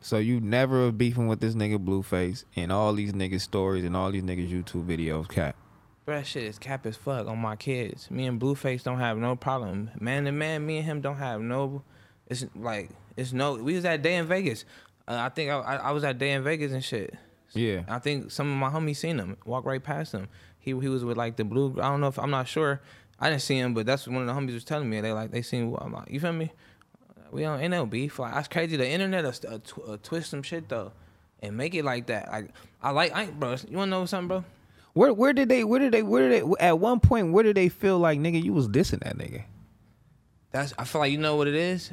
So you never beefing with this nigga Blueface and all these niggas stories and all these niggas YouTube videos, cap. Bro, that shit is cap as fuck on my kids. Me and Blueface don't have no problem. Man to man, me and him don't have no. It's like it's no. We was that day in Vegas. Uh, I think I, I, I was that day in Vegas and shit. Yeah. I think some of my homies seen him walk right past him. He he was with like the blue. I don't know if I'm not sure. I didn't see him, but that's what one of the homies was telling me. They like they seen. I'm like, you feel me? We on NL beef. Like that's crazy. The internet will uh, tw- uh, twist some shit though, and make it like that. Like I like, I bro. You wanna know something, bro? Where where did they where did they where did they at one point where did they feel like nigga you was dissing that nigga? That's I feel like you know what it is.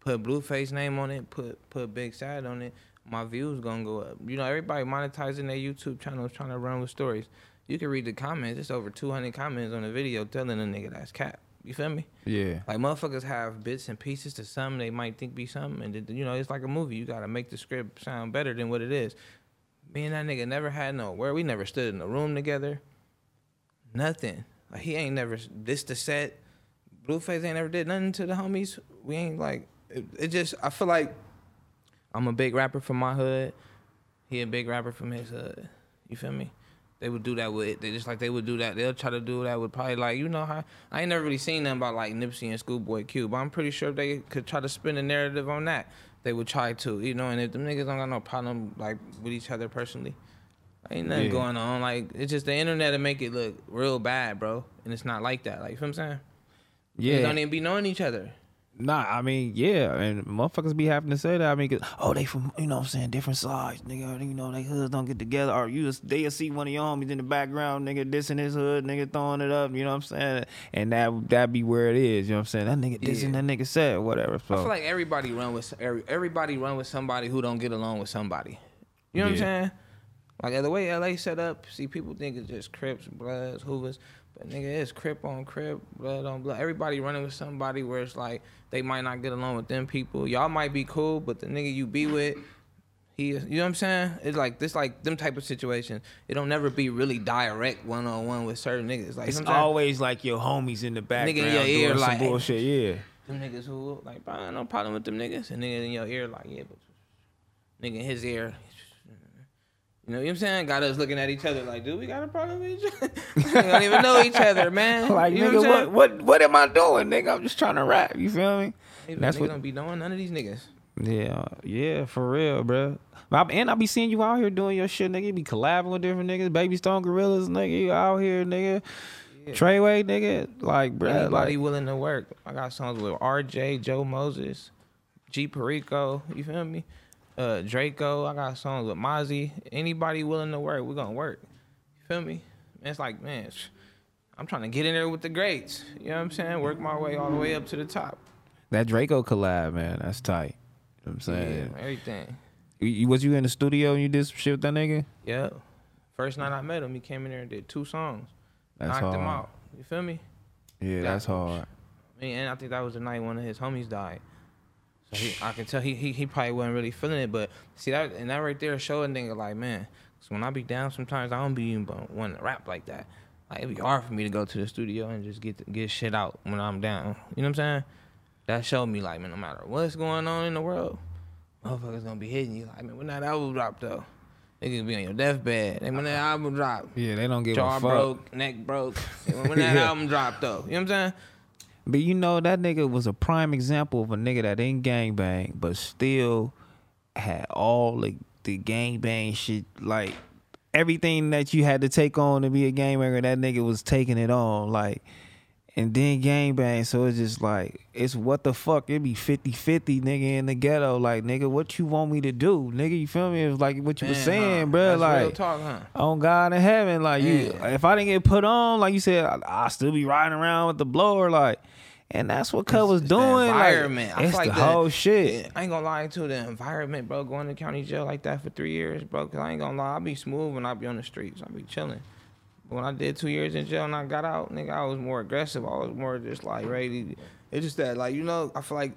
Put Blueface name on it. Put put Big Sad on it. My views gonna go up. You know everybody monetizing their YouTube channels trying to run with stories. You can read the comments. It's over 200 comments on the video telling a nigga that's cap. You feel me? Yeah. Like motherfuckers have bits and pieces to some they might think be something, and you know it's like a movie. You gotta make the script sound better than what it is. Me and that nigga never had no where we never stood in a room together. Nothing. Like he ain't never this the set. Blueface ain't never did nothing to the homies. We ain't like it, it just I feel like I'm a big rapper from my hood. He a big rapper from his hood. You feel me? They would do that with they just like they would do that. They'll try to do that with probably like you know how I ain't never really seen them about like Nipsey and Schoolboy Q, but I'm pretty sure if they could try to spin a narrative on that, they would try to, you know. And if them niggas don't got no problem like with each other personally, ain't nothing Yeah. going on. Like it's just the internet to make it look real bad, bro. And it's not like that. Like you feel what I'm saying? Yeah. They don't even be knowing each other. Nah, I mean, yeah, and motherfuckers be having to say that. I mean, 'cause, oh, they from you know what I'm saying different sides, nigga. You know they hoods don't get together, or you just, they'll see one of your homies in the background, nigga, dissing his hood, nigga throwing it up. You know what I'm saying? And that that be where it is. You know what I'm saying? That nigga dissing Yeah. that nigga said whatever. So I feel like everybody run with every, everybody run with somebody who don't get along with somebody. You know what I'm saying? Like the way LA set up, see people think it's just Crips, Bloods, Hoovers, but nigga, it's Crip on Crip, Blood on Blood. Everybody running with somebody where it's like they might not get along with them people. Y'all might be cool, but the nigga you be with, he, is- you know what I'm saying? It's like this, like them type of situations. It don't never be really direct one on one with certain niggas. Like it's you know what I'm saying? always like your homies in the background in your ear, doing some like, hey. bullshit. Yeah. them niggas who like, bro, no problem with them niggas. And nigga in your ear, like, yeah, but nigga in his ear, you know what I'm saying? Got us looking at each other like, dude, we got a problem with each other. we don't even know each other, man. Like you know nigga, what, what, what what am I doing, nigga? I'm just trying to rap. You feel me? Hey, That's what. don't be knowing none of these niggas. Yeah, yeah, for real, bro. And I be seeing you out here doing your shit, nigga. You be collabing with different niggas, Baby Stone Gorillas, nigga. You out here, nigga. Treyway, nigga. Like, bro, Anybody like, willing to work. I got songs with RJ, Joe Moses, G Perico, you feel me? Uh, Drakeo. I got songs with Mozzy. Anybody willing to work, we're gonna work. You feel me? And it's like, man, I'm trying to get in there with the greats. You know what I'm saying? Work my way all the way up to the top. that Drakeo collab, man. That's tight. You know what I'm saying? Yeah, everything. You- you- was you in the studio and you did some shit with that nigga? Yeah. First night I met him, he came in there and did two songs. That's knocked him out. You feel me? Yeah, that's hard. I mean, and I think that was the night one of his homies died. He, I can tell he, he he probably wasn't really feeling it, but see that and that right there showed a nigga like, man, so when I be down, sometimes I don't be even want to rap like that. Like it'd be hard for me to go to the studio and just get get shit out when I'm down. You know what I'm saying? That showed me like, man, no matter what's going on in the world, motherfuckers gonna be hitting you. Like, man, when that album drop though, niggas be on your deathbed. And when that uh-uh. album drop, Yeah, they don't give jaw a fuck. broke, neck broke. When that Yeah. album dropped though, you know what I'm saying? But you know that nigga was a prime example of a nigga that didn't gangbang, but still had all the the gangbang shit, like everything that you had to take on to be a gangbanger. That nigga was taking it on, like, and then gangbang. So it's just like it's what the fuck. It be 50-50, nigga, in the ghetto. Like, nigga, what you want me to do, nigga? You feel me? It's like what you was Man, saying, huh? bro. That's like, talk, huh? on God in heaven. Like you, if I didn't get put on, like you said, I, I still be riding around with the blower, like, and that's what Cut was It's the doing. environment. Like, it's the like the- whole shit. I ain't gonna lie to the environment, bro. Going to county jail like that for three years, bro. Cause I ain't gonna lie, I be smooth when I be on the streets. I be chilling. When I did two years in jail and I got out, nigga, I was more aggressive. I was more just like ready. It's just that, like you know, I feel like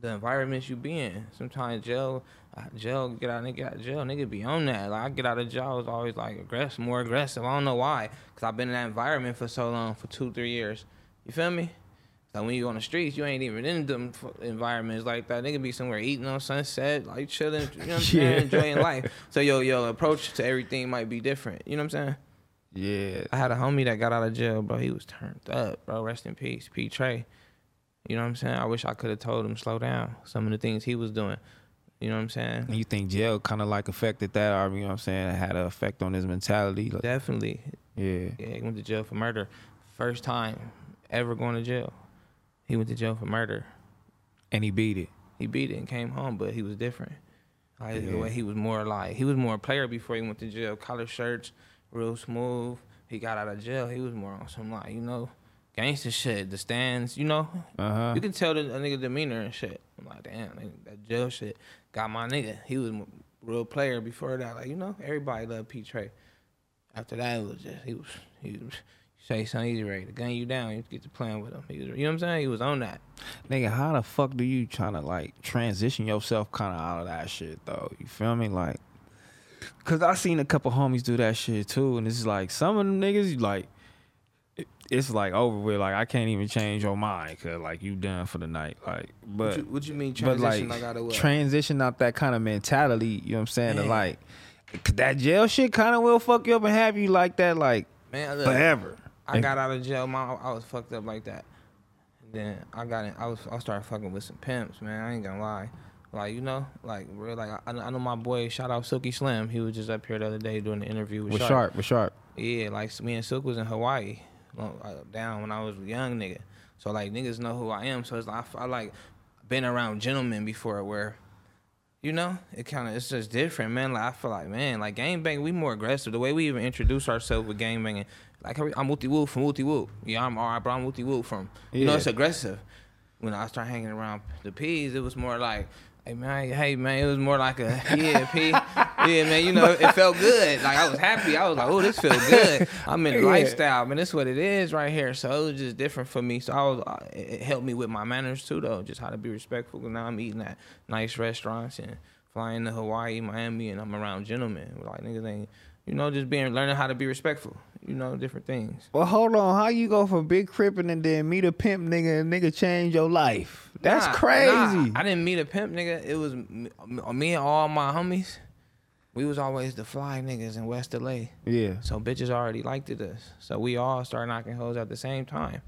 the environments you be in. Sometimes jail, uh, jail, get out, nigga, out of jail, nigga be on that. Like I get out of jail, I was always like aggressive, more aggressive. I don't know why, cause I've been in that environment for so long, for two, three years. You feel me? So when you on the streets, you ain't even in them f- environments like that. Nigga be somewhere eating on sunset, like chilling, you know what I'm saying, Yeah. enjoying life. So yo, your approach to everything might be different. You know what I'm saying? Yeah, I had a homie that got out of jail, bro. He was turned up, bro. Rest in peace, P. Trey. You know what I'm saying? I wish I could have told him slow down. Some of the things he was doing. You know what I'm saying? and you think jail kind of like affected that, or you know what I'm saying, it had an effect on his mentality. Like, Definitely. yeah, Yeah, he went to jail for murder. First time ever going to jail. He went to jail for murder. and he beat it. he beat it and came home, but he was different. Like Yeah. the way he was more like he was more a player before he went to jail. Collar shirts, real smooth. He got out of jail. He was more on some like you know, gangster shit. The stands, you know. Uh huh. You can tell the a nigga demeanor and shit. I'm like, damn, nigga, that jail shit got my nigga. He was a real player before that. Like you know, everybody loved P Trey. After that, it was just he was he was. Say something, he's ready to gun you down. You get to playing with him. He was, you know what I'm saying? He was on that. Nigga, how the fuck do you trying to like transition yourself kind of out of that shit though? You feel me? Like, cause I seen a couple homies do that shit too, and it's like some of them niggas like. It's like over with. Like I can't even change your mind, cause like you done for the night. Like, but What you, what you mean but transition? like like out of what? transition out that kind of mentality. You know what I'm saying? To like, that jail shit kind of will fuck you up and have you like that like Man, look, forever. I got out of jail, my I was fucked up like that. And then I got in, I was I started fucking with some pimps, man. I ain't gonna lie. Like you know, like real, like I, I know my boy. Shout out Silky Slim. He was just up here the other day doing the interview with, with Sharp. sharp, with sharp. Yeah, like me and Silk was in Hawaii, uh, down when I was a young nigga. So like niggas know who I am. So it's like I like been around gentlemen before where, you know, it kind of it's just different, man. Like I feel like man, like gang bang, we more aggressive. The way we even introduce ourselves with gang banging, like I'm Wooty Woo from Wooty Woo. Yeah, I'm alright, bro. I'm Wooty Woo from. You know, it's aggressive. When I started hanging around the P's, it was more like. Hey man, hey man, it was more like a yeah, P, yeah man. You know, it felt good. Like I was happy. I was like, oh, this feels good. I'm in the Yeah. lifestyle, man. This what it is right here. So it was just different for me. So I was, uh, it it helped me with my manners too, though. Just how to be respectful. 'Cause now I'm eating at nice restaurants and flying to Hawaii, Miami, and I'm around gentlemen. Like niggas ain't, you know, just being learning how to be respectful. You know, different things. Well, hold on. How you go from big crippin' and then meet a pimp nigga and nigga change your life? That's Nah, crazy. nah, I didn't meet a pimp nigga. It was me and all my homies. We was always the fly niggas in West LA. yeah. So bitches already liked it us. So we all started knocking hoes at the same time.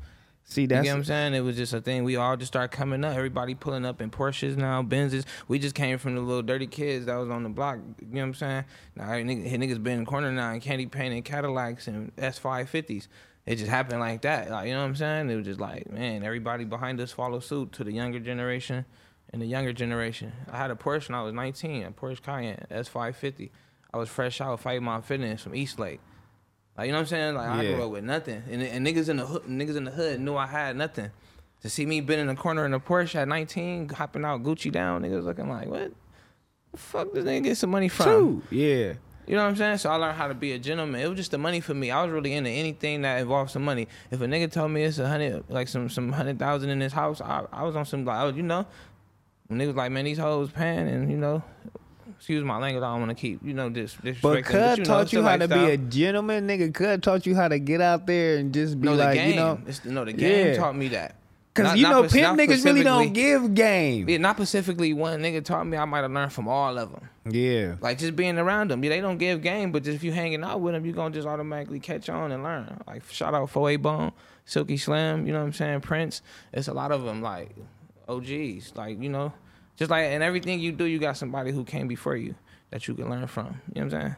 See, that. You that's get what I'm saying? It was just a thing. We all just started coming up. Everybody pulling up in Porsches now, Benzes. We just came from the little dirty kids that was on the block. You know what I'm saying? Now every nigga, niggas been in the corner now and candy painting Cadillacs and S550s. It just happened like that. Like you know what I'm saying? It was just like, man, everybody behind us follow suit to the younger generation and the younger generation. I had a Porsche when I was 19, a Porsche Cayenne S550. I was fresh out of fighting my fitness from Eastlake. Like you know what I'm saying? Like I Yeah. grew up with nothing, and, and niggas in the hood, niggas in the hood knew I had nothing. To see me been in the corner in a Porsche at 19, hopping out Gucci down, niggas looking like what? The fuck does nigga get some money from? true. Yeah. You know what I'm saying? So I learned how to be a gentleman. It was just the money for me. I was really into anything that involved some money. If a nigga told me it's a hundred, like some some hundred thousand in his house, I, I was on some like, oh, you know, when niggas like, man, these hoes paying, and you know, excuse my language, I don't want to keep, you know, dis- disrespecting. But Cud you know, taught you how to be a gentleman, nigga. Cud taught you how to get out there and just be No, like, game. you know, It's, no, the game Yeah. taught me that. because Not- you know, pimp niggas really don't give game. Yeah, not specifically one nigga taught me. I might have learned from all of them. Yeah. Like just being around them. Yeah, they don't give game, but just if you hanging out with them, you gonna just automatically catch on and learn. Like shout out 4A Bone, Silky Slim. You know what I'm saying? Prince. It's a lot of them like OGs. Like you know, just like in everything you do, you got somebody who came before you that you can learn from. You know what I'm saying?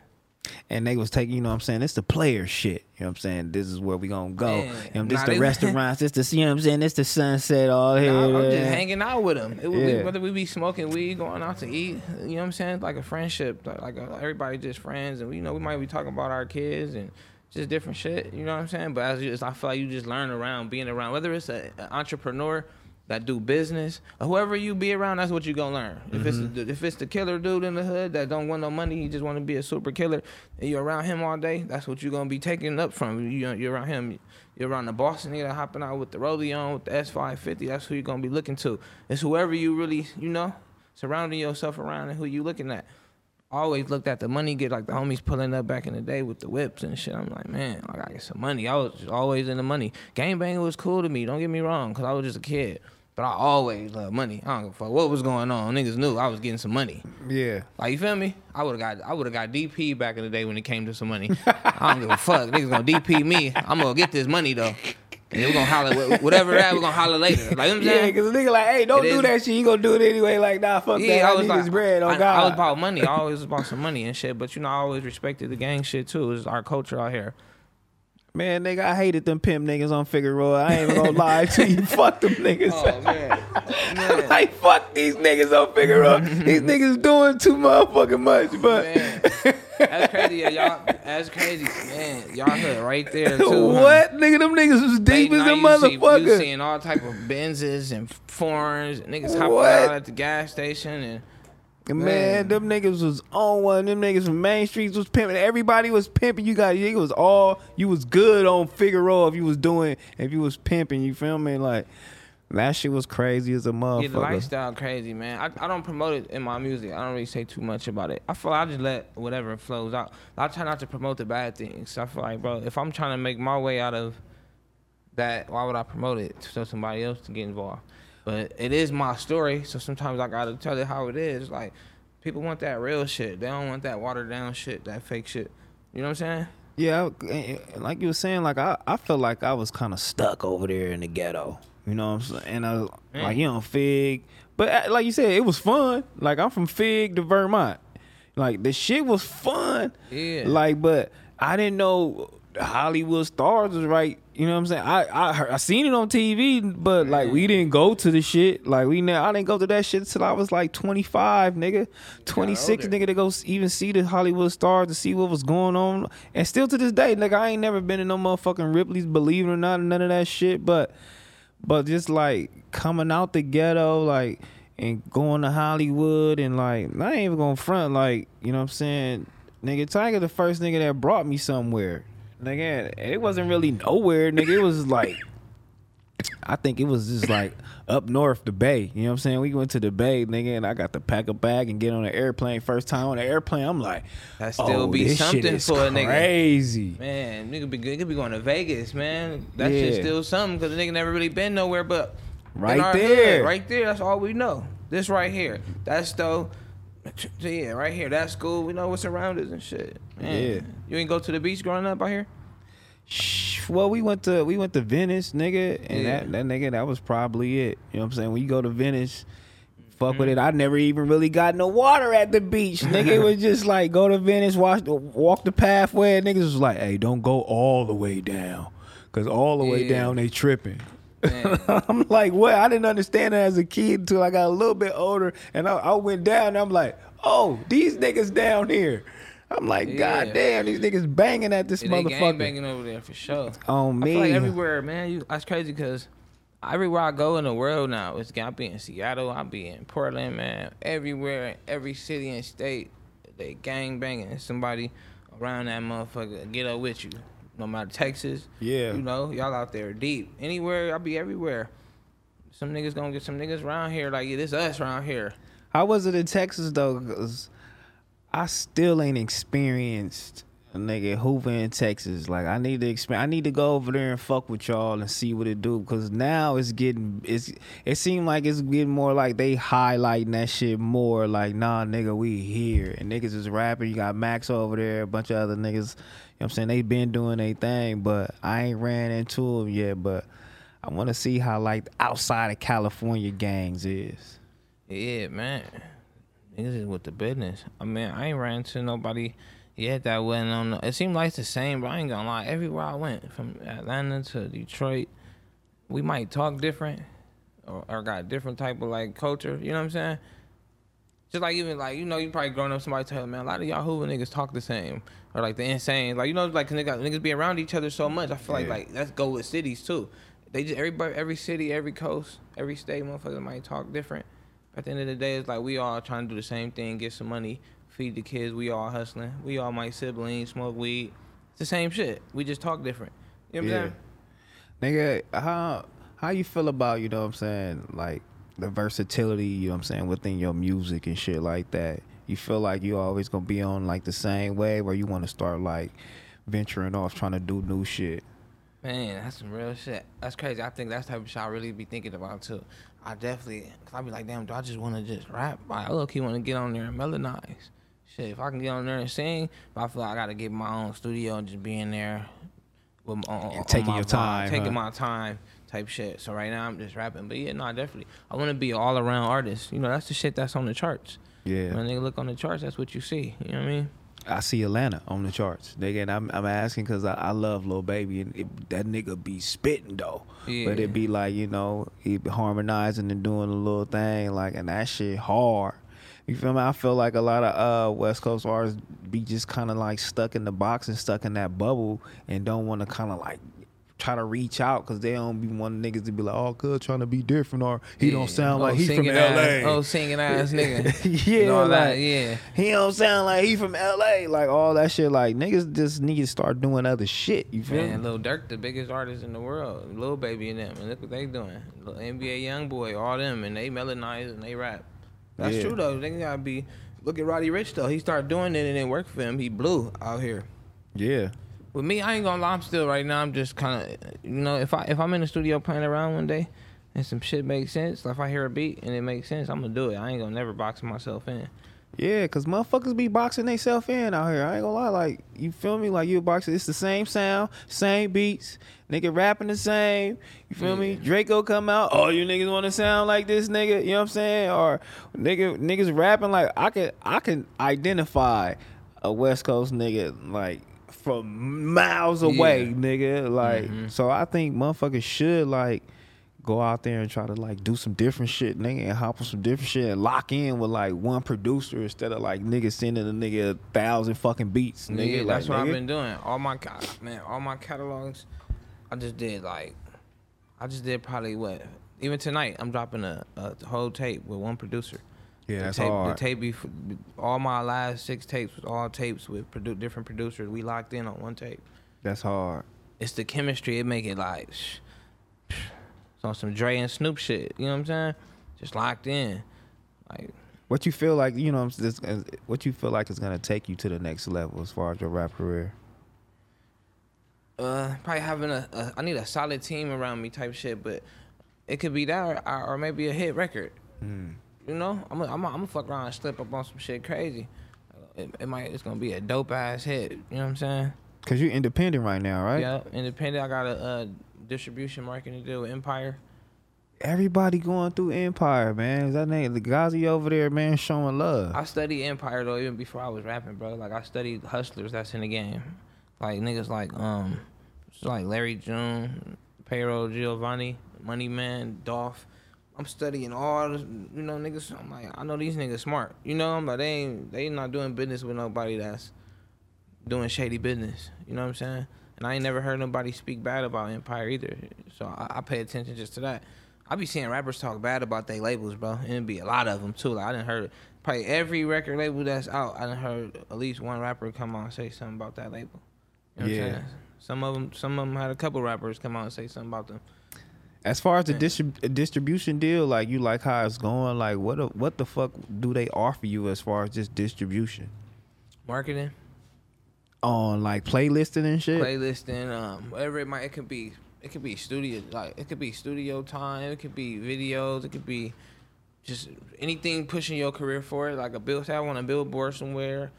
And they was taking, you know what I'm saying? It's the player shit. You know what I'm saying? This is where we gonna go. Man, you know, this nah, the they- restaurants, this the you know what I'm saying? This the sunset all here. Nah, I'm just hanging out with them. It would be, whether we be smoking weed, going out to eat, you know what I'm saying? Like a friendship, like, like a, everybody just friends, and we you know we might be talking about our kids and just different shit. You know what I'm saying? But as you, I feel like you just learn around being around, whether it's a, an entrepreneur that do business whoever you be around, that's what you gonna learn. If it's mm-hmm. the, if it's the killer dude in the hood that don't want no money, he just want to be a super killer, and you're around him all day, that's what you're gonna be taking up from. You you're around him. You're around the Boston nigga hopping out with the rollie on with the S550. That's who you're gonna be looking to. It's whoever you really, you know, surrounding yourself around and who you looking at. I always looked at the money get like the homies pulling up back in the day with the whips and shit. I'm like, man, I gotta get some money. I was always in the money. Game banging was cool to me. Don't get me wrong, cause I was just a kid. But I always love money. I don't give a fuck what was going on. Niggas knew I was getting some money. Yeah. Like you feel me? I would have got I would have got DP back in the day when it came to some money. I don't give a fuck. Niggas gonna DP me. I'm gonna get this money though. And we're gonna holler whatever that we're gonna holler later. Like you know what I'm saying? Yeah, because a nigga like, hey, don't It do is- that shit. You gonna do it anyway. Like, nah, fuck that. I, was need like, this bread. Oh, I, God. I was about money. I always was about some money and shit. But you know, I always respected the gang shit too. It's our culture out here. Man, nigga, I hated them pimp niggas on Figueroa. I ain't even gonna lie to you. Fuck them niggas. Oh man, man. like, fuck these niggas on Figueroa. these niggas doing too motherfucking much. But man. That's crazy, yeah, y'all. That's crazy, man. Y'all hood right there too. huh? what? Nigga, them niggas was Late deep as a you see- You seeing all type of Benzes and foreigns, niggas hopping out at the gas station and Man, Man. them niggas was on one. Them niggas from Main Streets was pimping. Everybody was pimping. You got you was all you was good on Figueroa if you was doing if you was pimping. You feel me? Like that shit was crazy as a Yeah, the motherfucker. lifestyle crazy, man. I, I don't promote it in my music. I don't really say too much about it. I feel I just let whatever flows out. I try not to promote the bad things. I feel like, bro, if I'm trying to make my way out of that, why would I promote it so somebody else to get involved? But it is my story, so sometimes I gotta tell it how it is. Like, People want that real shit. They don't want that watered down shit, that fake shit. You know what I'm saying? Yeah, I- eh, eh, like you were saying, like I, I felt like I was kind of stuck over there in the ghetto. You know what I'm saying? And I was like, you know, Fig. But uh, like you said, it was fun. Like I'm from Fig to Vermont. Like the shit was fun. Yeah. Like, but I didn't know Hollywood stars was right. You know what I'm saying? I I heard, I seen it on TV, but like we didn't go to the shit. Like we ne- I didn't go to that shit until I was like 25, nigga, 26, nigga, to go even see the Hollywood stars to see what was going on. And still to this day, nigga, I ain't never been in no motherfucking Ripley's, believe it or not, none of that shit. But but just like coming out the ghetto, like and going to Hollywood and like I ain't even gonna front, like, you know what I'm saying? Nigga, Tyga the first nigga that brought me somewhere. Nigga, it wasn't really nowhere, nigga. It was like I think it was just like up north, the Bay. You know what I'm saying? We went to the Bay, nigga, and I got to pack a bag and get on an airplane. First time on an airplane, I'm like, That still oh, be this shit something is for a nigga. Crazy. Man, nigga be good. Nigga be going to Vegas, man. That Yeah. still something because the nigga never really been nowhere but Right our hood, there. right there. That's all we know. This right here. That's though. Yeah, right here. That's cool. We know what's around us and shit. Man. Yeah. You ain't go to the beach growing up out here? Shh, Well, we went to we went to Venice, nigga, and Yeah. that that nigga that was probably it. You know what I'm saying? When you go to Venice, fuck Mm-hmm. with it. I never even really got no water at the beach, nigga. it was just like go to Venice, watch walk the pathway. Niggas was like, hey, don't go all the way down, cause all the way down they tripping. I'm like, what? I didn't understand that as a kid until I got a little bit older, and I, I went down. And I'm like, oh, these niggas down here. I'm like, Yeah. god damn, these niggas banging at this Yeah, motherfucker. banging over there for sure. On I feel like everywhere, man. You, that's crazy because everywhere I go in the world now, it's I be in Seattle, I be in Portland, man. Everywhere, every city and state, they gang banging. Somebody around that motherfucker get up with you. No matter Texas, Yeah. you know, y'all out there deep. Anywhere, I'll be everywhere. Some niggas gonna get some niggas around here like yeah, this us around here. How was it in Texas though? 'Cause I still ain't experienced nigga Hoover in Texas. Like I need to experience. I need to go over there and fuck with y'all and see what it do. Cause now it's getting it's it seemed like it's getting more like they highlighting that shit more. Like nah, nigga, we here and niggas is rapping. You got Max over there, a bunch of other niggas. You know what I'm saying they been doing their thing, but I ain't ran into them yet. But I want to see how like outside of California gangs is. Yeah, man. Niggas is with the business. I mean, I ain't ran into nobody yet that went on. The, it seemed like it's the same, but I ain't gonna lie. Everywhere I went, from Atlanta to Detroit, we might talk different or, or got different type of like culture. You know what I'm saying? Just like even like you know you probably growing up somebody tell man a lot of y'all Hoover niggas talk the same or like the insane like you know like niggas, niggas be around each other so much I feel like Yeah. like let's go with cities too. They just everybody every city every coast every state motherfuckers might talk different. At the end of the day, it's like we all trying to do the same thing, get some money, feed the kids. We all hustling. We all my siblings smoke weed. It's the same shit. We just talk different. You know what I'm saying? Nigga, how how you feel about, you know what I'm saying, like the versatility, you know what I'm saying, within your music and shit like that. You feel like you always gonna be on like the same wave where you wanna start like venturing off trying to do new shit. Man, that's some real shit. That's crazy. I think that's the type of shit I really be thinking about too. I definitely, cause I be like, damn, do I just want to just rap? I look, he want to get on there and melodize. Shit, if I can get on there and sing, but I feel like I gotta get my own studio and just be in there with on, on taking my your time, taking huh? my time, type shit. So right now I'm just rapping, but yeah, no, definitely, I want to be an all around artist. You know, that's the shit that's on the charts. Yeah. When they look on the charts, that's what you see. You know what I mean? I see Atlanta on the charts. Nigga, and I'm, I'm asking because I, I love Lil Baby and it, that nigga be spitting though. Yeah. But it be like, you know, he be harmonizing and doing a little thing like, and that shit hard. You feel me? I feel like a lot of uh, West Coast artists be just kind of like stuck in the box and stuck in that bubble and don't want to kind of like try to reach out because they don't be wanting niggas to be like, oh, good, trying to be different or he Yeah. don't sound Oh, like he from singing LA. oh, singing ass nigga. yeah, all that, like, yeah. He don't sound like he from LA. Like all that shit. Like niggas just need to start doing other shit. You feel Man, me? Lil Durk, the biggest artist in the world, Lil Baby and them, and look what they doing. Lil NBA YoungBoy, all them, and they melodize and they rap. That's Yeah. true though. They gotta be. Look at Roddy Ricch though. He started doing it and it worked for him. He blew out here. Yeah. With me, I ain't gonna lie. I'm still right now. I'm just kind of, you know, if I if I'm in the studio playing around one day, and some shit makes sense, like if I hear a beat and it makes sense, I'm gonna do it. I ain't gonna never box myself in. Yeah, cause motherfuckers be boxing themselves in out here. I ain't gonna lie, like you feel me? Like you a boxer, it's the same sound, same beats, nigga rapping the same. You feel me? Drakeo come out, oh you niggas want to sound like this nigga, you know what I'm saying? Or nigga niggas rapping like I can I can identify a West Coast nigga like from miles away, Yeah. nigga. Like mm-hmm. so, I think motherfuckers should like go out there and try to like do some different shit, nigga, and hop on some different shit and lock in with like one producer instead of like niggas sending a nigga a thousand fucking beats, nigga. yeah, that's like, what I've been doing. All my man, all my catalogs, I just did like, I just did probably what. Even tonight, I'm dropping a, a whole tape with one producer. Yeah, the that's tape, hard. The tape, before, all my last six tapes was all tapes with produ- different producers. We locked in on one tape. That's hard. It's the chemistry. It make it like, sh- sh- it's on some Dre and Snoop shit. You know what I'm saying? Just locked in. Like, What you feel like, you know, this, what you feel like is gonna take you to the next level as far as your rap career? uh, probably having a, a, I need a solid team around me type shit, but it could be that or, or maybe a hit record. You know, I'm gonna I'm I'm fuck around and slip up on some shit crazy. It, it might it's gonna be a dope ass hit. You know what I'm saying? Cause you're independent right now, right? Yeah, independent. I got a, uh distribution marketing deal with Empire. Everybody going through Empire, man. Is that name the Ghazi over there, man, showing love? I studied Empire though even before I was rapping, bro. Like I studied hustlers that's in the game, like niggas like um, like Larry June, Payroll Giovanni, Money Man, Dolph. I'm studying all the, you know niggas. I'm like I know these niggas smart. You know I'm like they ain't they not doing business with nobody that's doing shady business. You know what I'm saying? And I ain't never heard nobody speak bad about Empire either. So I, I pay attention just to that. I be seeing rappers talk bad about their labels, bro, and it be a lot of them too. Like I didn't heard probably every record label that's out. I done heard at least one rapper come out and say something about that label. You know what Yeah. I'm saying? Some of them, some of them had a couple rappers come out and say something about them. As far as the distrib- distribution deal, like you like how it's going, like what the, what the fuck do they offer you as far as just distribution Marketing, on like playlisting and shit? playlisting, um, whatever it might. It could be. It could be studio, like it could be studio time. It could be videos. It could be just anything pushing your career forward. Like a bill, say I want a billboard somewhere,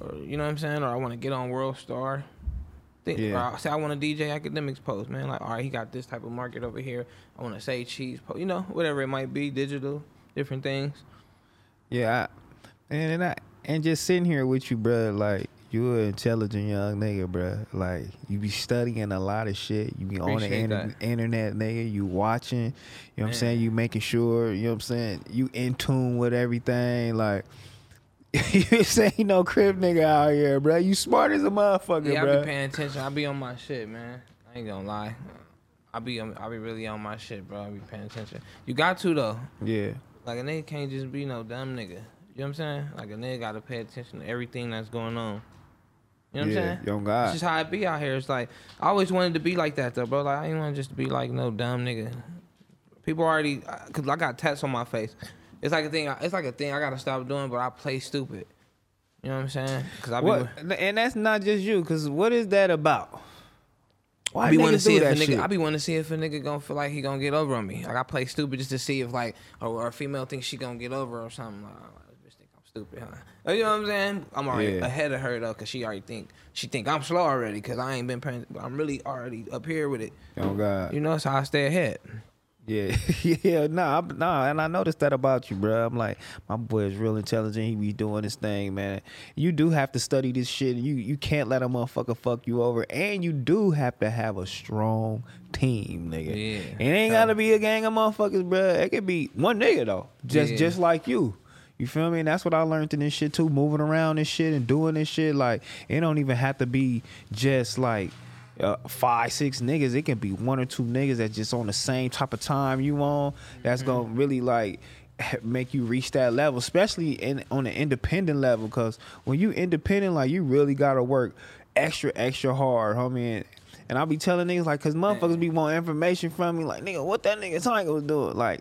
or you know what I'm saying, or I want to get on World Star. Think, Yeah. I say I want a DJ Akademiks post, man. Like, all right, he got this type of market over here. I want to say cheese post, you know, whatever it might be, digital, different things. Yeah, I, and and, I, and just sitting here with you, bro. Like you an intelligent young nigga, bro. Like you be studying a lot of shit. You be on the inter- internet, nigga. You watching. You know what I'm saying? You making sure. You know what I'm saying? You in tune with everything. Like you say, no crib nigga out here, bro. You smart as a motherfucker, Yeah, I bro. be paying attention. I be on my shit, man. I ain't gonna lie. I be on- I be really on my shit, bro. I be paying attention. You got to though. yeah. Like a nigga can't just be no dumb nigga. You know what I'm saying? Like a nigga gotta pay attention to everything that's going on. You know what Yeah, I'm saying? young God. It's just how it be out here. It's like I always wanted to be like that though, bro. Like I ain't want to just be like no dumb nigga. People already, cause I got tats on my face. It's like a thing. It's like a thing I gotta stop doing. But I play stupid. You know what I'm saying? Cause I be. What? And that's not just you, cause what is that about? Why I be wanting to see if a that nigga. shit? I be wanting to see if a nigga gonna feel like he gonna get over on me. Like I play stupid just to see if like or, or a female thinks she gonna get over or something. Like, stupid, huh? Oh, you know what I'm saying? I'm already Yeah. ahead of her though, cause she already think she think I'm slow already, cause I ain't been paying. I'm really already up here with it. Oh God. You know, so I stay ahead. Yeah, yeah, nah, I'm- nah, and I noticed that about you, bro. I'm like, my boy is real intelligent. He be doing his thing, man. You do have to study this shit. You you can't let a motherfucker fuck you over, and you do have to have a strong team, nigga. Yeah. it ain't gotta be a gang of motherfuckers, bro. It could be one nigga though, just Yeah. just like you. You feel me? And that's what I learned in this shit too. Moving around and shit and doing this shit, like it don't even have to be just like uh, five, six niggas. It can be one or two niggas that just on the same type of time you on. That's Mm-hmm. gonna really like make you reach that level, especially in on an independent level. Cause when you independent, like you really gotta work extra, extra hard, homie. And, and I be telling niggas like, cause motherfuckers be wanting information from me, like nigga, what that nigga Tyga was doing, like,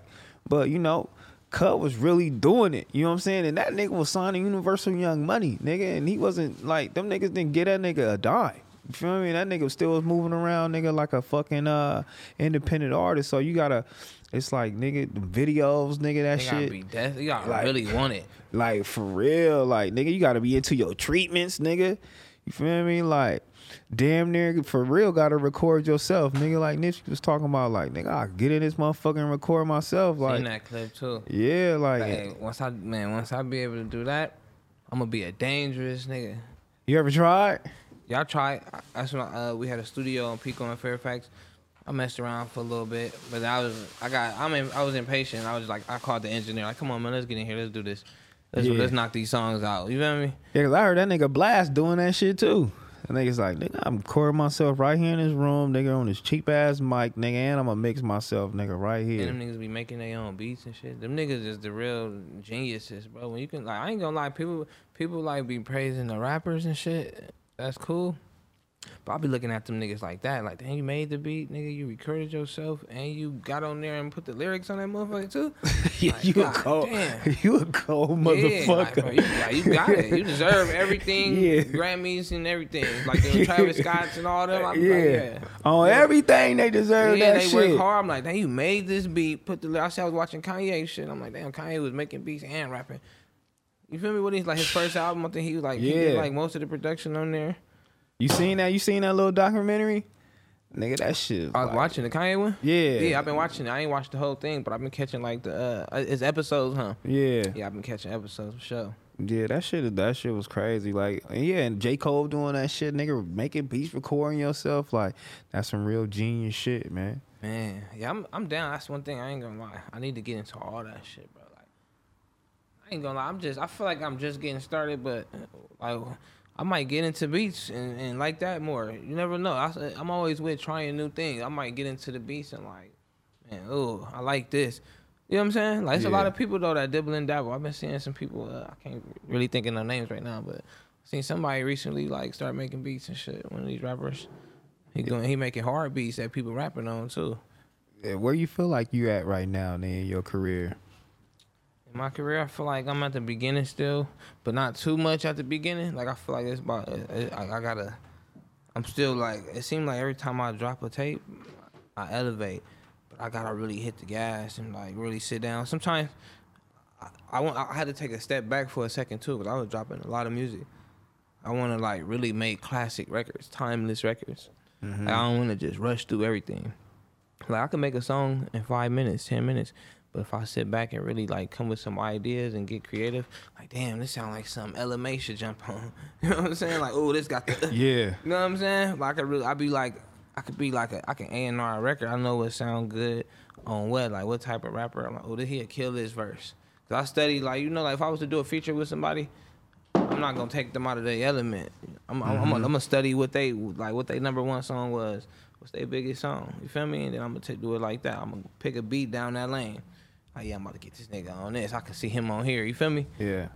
but you know. Cut was really doing it, you know what I'm saying? And that nigga was signing Universal Young Money, nigga, and he wasn't like them niggas didn't get that nigga a dime. You feel me? That nigga still was moving around, nigga, like a fucking uh independent artist. So you gotta, it's like nigga, the videos, nigga, that You gotta shit. be death. You gotta Like- really want it. Like for real, like nigga, you gotta be into your treatments, nigga. You feel me? Like damn near for real gotta record yourself, nigga. Like Nipsey was talking about, like nigga, I get in this motherfucker and record myself, Seen like that clip too. yeah, like Hey, once I man, once I be able to do that, I'm gonna be a dangerous nigga. you ever tried? Y'all try. I- That's when I, uh, we had a studio in Pico and Fairfax. I messed around for a little bit, but I was I got I'm in, I was impatient. I was like I called the engineer like, come on man, let's get in here, let's do this. Let's, Yeah. let's knock these songs out. You feel me? Yeah, cause I heard that nigga Blxst doing that shit too. And nigga's like, nigga, I'm recording myself right here in this room, nigga, on this cheap ass mic, nigga, and I'm gonna mix myself, nigga, right here. And them niggas be making their own beats and shit. Them niggas is the real geniuses, bro. When you can like, I ain't gonna lie, people people like be praising the rappers and shit. That's cool. But I'll be looking at them niggas like that, like, damn, you made the beat, nigga, you recorded yourself, and you got on there and put the lyrics on that motherfucker too. Yeah, Like, you a cold, damn. you a cold Yeah, like, motherfucker. bro, you, like, you got it. You deserve everything, Yeah. Grammys and everything. Like the Travis Scotts and all them. I be yeah. like, yeah. on everything they deserve Yeah, that they shit. work hard. I'm like, damn, you made this beat. Put the. I said I was watching Kanye shit. I'm like, damn, Kanye was making beats and rapping. You feel me? What he's like his first album? I think he was like, he did Yeah. like most of the production on there. You seen that? You seen that little documentary? Nigga, that shit. I was like- watching the Kanye one. Yeah. yeah, I've been watching. it. I ain't watched the whole thing, but I've been catching like the uh, it's episodes, huh? Yeah, Yeah, I've been catching episodes for sure. yeah, that shit, that shit was crazy. Like, yeah, and J Cole doing that shit, nigga, making beats, recording yourself, like, that's some real genius shit, man. Man, yeah, I'm I'm down. That's one thing I ain't gonna lie. I need to get into all that shit, bro. Like, I ain't gonna lie. I'm just. I feel like I'm just getting started, but like, I might get into beats and, and like that more. You never know. I, I'm always with trying new things. I might get into the beats and like, man, oh, I like this. You know what I'm saying? Like, it's a lot of people though that dibble and dabble. I've been seeing some people. Uh, I can't really think of their names right now, but I seen somebody recently like start making beats and shit. One of these rappers. He going. He making hard beats that people rapping on too. Yeah, Where you feel like you at right now, in your career? My career, I feel like I'm at the beginning still, but not too much at the beginning. Like I feel like it's about I, I gotta. I'm still like it seems like every time I drop a tape, I elevate, but I gotta really hit the gas and like really sit down. Sometimes I, I want I had to take a step back for a second too, because I was dropping a lot of music. I want to like really make classic records, timeless records. Mm-hmm. Like, I don't want to just rush through everything. Like I can make a song in five minutes, ten minutes, but if I sit back and really like come with some ideas and get creative, like damn, this sound like some LMA should jump on. You know what I'm saying? Like oh, this got the. Yeah. You know what I'm saying? Like I could really, I be like, I could be like, a, I can A and R a record. I know what sound good on what, like what type of rapper. I'm like, oh, this he'll kill this verse. Cause I study like you know, like if I was to do a feature with somebody, I'm not gonna take them out of their element. I'm, I'm, I'm, gonna, mm-hmm. I'm gonna study what they like, what their number one song was, what's their biggest song. You feel me? And then I'm gonna take, do it like that. I'm gonna pick a beat down that lane. Like yeah, I'm about to get this nigga on this. I can see him on here. You feel me? Yeah.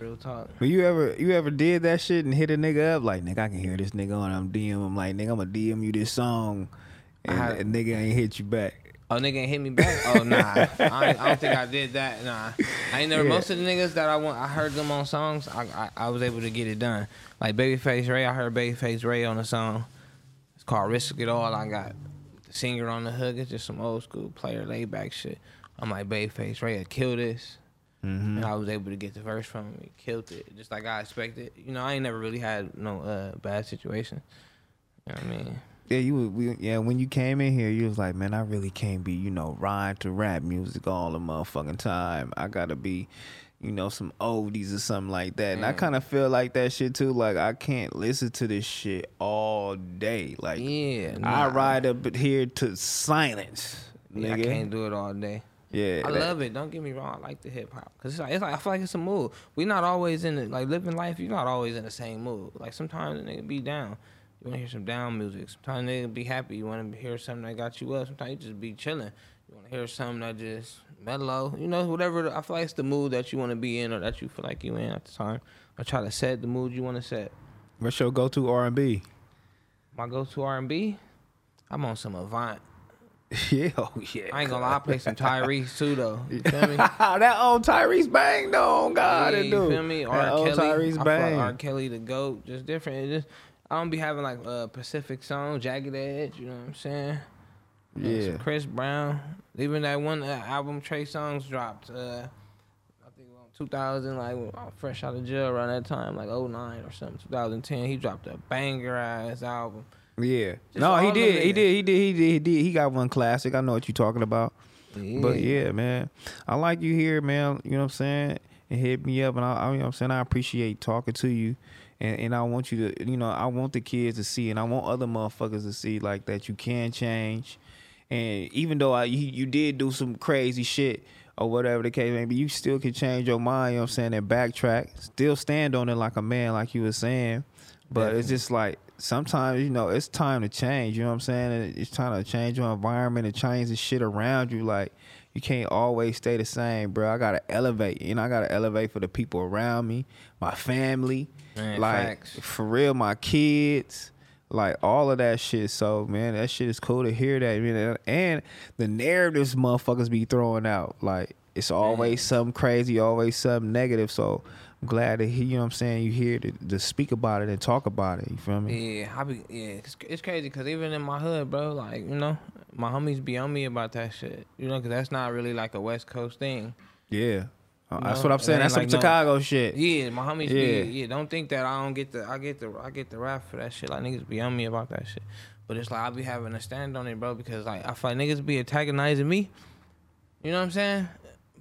Real talk. But you ever you ever did that shit and hit a nigga up like nigga I can hear this nigga on I'm DM him like nigga I'm gonna DM you this song and I- a nigga ain't hit you back. Oh, nigga ain't hit me back? Oh, nah. I, I don't think I did that. Nah. I ain't never, Yeah. most of the niggas that I want, I heard them on songs, I, I, I was able to get it done. Like Babyface Ray, I heard Babyface Ray on a song. It's called Risk It All. I got the singer on the hook. It's just some old school player laid back shit. I'm like, Babyface Ray, I kill this. Mm-hmm. And I was able to get the verse from him. He killed it, just like I expected. You know, I ain't never really had no uh, bad situation. You know what I mean? Yeah, you was- we, yeah when you came in here you was like man I really can't be you know ride to rap music all the motherfucking time. I gotta be you know some oldies or something like that. And I kind of feel like that shit too. Like I can't listen to this shit all day. Like Yeah. I ride up here to silence. Yeah, I can't do it all day. Yeah, I that- love it. Don't get me wrong. I like the hip hop because it's like, it's like I feel like it's a mood. We're not always in it. Like living life, you're not always in the same mood. Like sometimes a nigga be down. You want to hear some down music. Sometimes nigga be happy. You want to hear something that got you up. Sometimes you just be chilling. You want to hear something that just mellow. You know, whatever. I feel like it's the mood that you want to be in or that you feel like you in at the time. I try to set the mood you want to set. What's your go to R and B? My go-to R&B, I'm on some Avant. Yeah, oh yeah. I ain't gonna lie, I play some Tyrese too though. You feel me? that old Tyrese Bang though, God, yeah, it you feel me? R. That old Kelly, Tyrese I like Bang. R. Kelly the goat, just different. It just I don't be having like uh Pacific song, Jagged Edge. You know what I'm saying? Uh, some Yeah. Chris Brown. Even that one uh, album Trey Songz dropped. Uh, I think around 2000, like fresh out of jail around that time, like 09 or something. 2010, he dropped a banger ass album. Yeah. Just no, he did. He did. He did. He did. He did. He got one classic. I know what you're talking about. But yeah, man, I like you here, man. You know what I'm saying? And hit me up, and I, I you know what I'm saying I appreciate talking to you, and and I want you to, you know, I want the kids to see, and I want other motherfuckers to see like that you can change, and even though I you, you did do some crazy shit or whatever the case may be, you still can change your mind. You know what I'm saying? And backtrack, still stand on it like a man, like you were saying. But it's just like sometimes you know it's time to change. You know what I'm saying? It's time to change your environment and change the shit around you. Like you can't always stay the same, bro. I gotta elevate. You know, I gotta elevate for the people around me, my family, Man, like facts. for real, my kids. Like all of that shit, so man, that shit is cool to hear that. Man. And the narratives motherfuckers be throwing out, like it's always something crazy, always something negative. So glad to hear, you know what I'm saying, you hear to, to speak about it and talk about it. You feel me? Yeah, I be yeah. It's, it's crazy because even in my hood, bro, like you know, my homies be on me about that shit. You know, because that's not really like a West Coast thing. Yeah. Uh, That's what I'm saying. That's some like no- Chicago shit. Yeah, my homies Yeah. be yeah. Don't think that I don't get the I get the I get the rap for that shit. Like niggas be on me about that shit. But it's like I be having a stand on it, bro, because like I feel like niggas be antagonizing me. You know what I'm saying?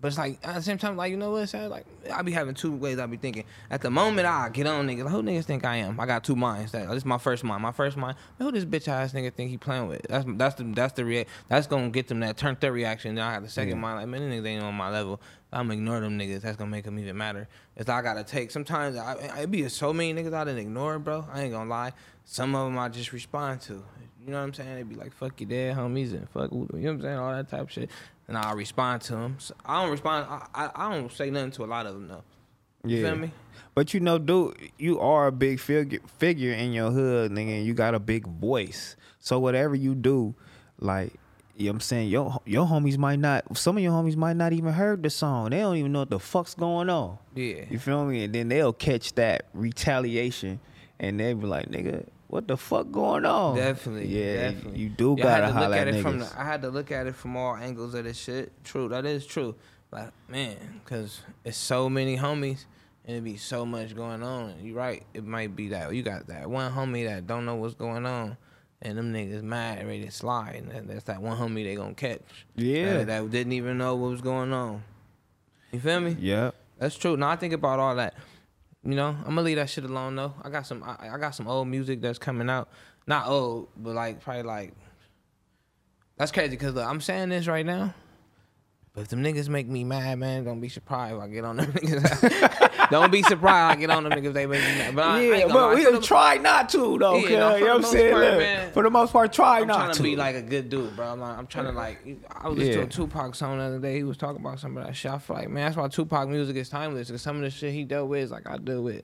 But it's like at the same time, like you know what? It's like I be having two ways. I be thinking. At the moment, I get on niggas. Like, who niggas think I am? I got two minds. That this is my first mind. My first mind. Who this bitch ass nigga think he playing with? That's that's the that's the rea- That's gonna get them that turn their reaction. Then I have the second mind. Like man, these niggas ain't on my level. I'm gonna ignore them niggas. That's gonna make them even matter. It's like I gotta take. Sometimes I, it be so many niggas I didn't ignore, bro. I ain't gonna lie. Some of them I just respond to. You know what I'm saying? They be like, "Fuck your dad, homies," and "fuck," you know what I'm saying? All that type of shit. And I respond to them. So I don't respond. I, I I don't say nothing to a lot of them though. You Yeah. feel me? But you know, dude, you are a big figure figure in your hood, nigga, and you got a big voice. So whatever you do, like you know what I'm saying, your your homies might not some of your homies might not even heard the song. They don't even know what the fuck's going on. Yeah. You feel me? And then they'll catch that retaliation and they'll be like, nigga, what the fuck going on? Definitely. Yeah, definitely. you do Yeah, I had gotta to holler look at at it from the, I had to look at it from all angles of this shit. True, that is true. Like man, cause it's so many homies and it be so much going on. You right. It might be that you got that one homie that don't know what's going on. And them niggas mad and ready to slide. And that's that one homie they gonna catch. Yeah. That, that didn't even know what was going on. You feel me? yeah. That's true. Now I think about all that. You know, I'm gonna leave that shit alone though. I got some. I, I got some old music that's coming out. Not old, but like probably like. That's crazy because I'm saying this right now. But if them niggas make me mad, man, don't be surprised if I get on them niggas. don't be surprised I get on them niggas. They make me mad. But I, I Yeah, gonna but we the- try not to though. Yeah, no, for you know the what I'm most saying? part, man. for the most part, try not to. I'm not trying to, to be like a good dude, bro. I'm, like, I'm trying to like. I was listening Yeah. to a Tupac song the other day. He was talking about some of that shit. I feel like, man, that's why Tupac music is timeless. Cause some of the shit he dealt with is like I deal with.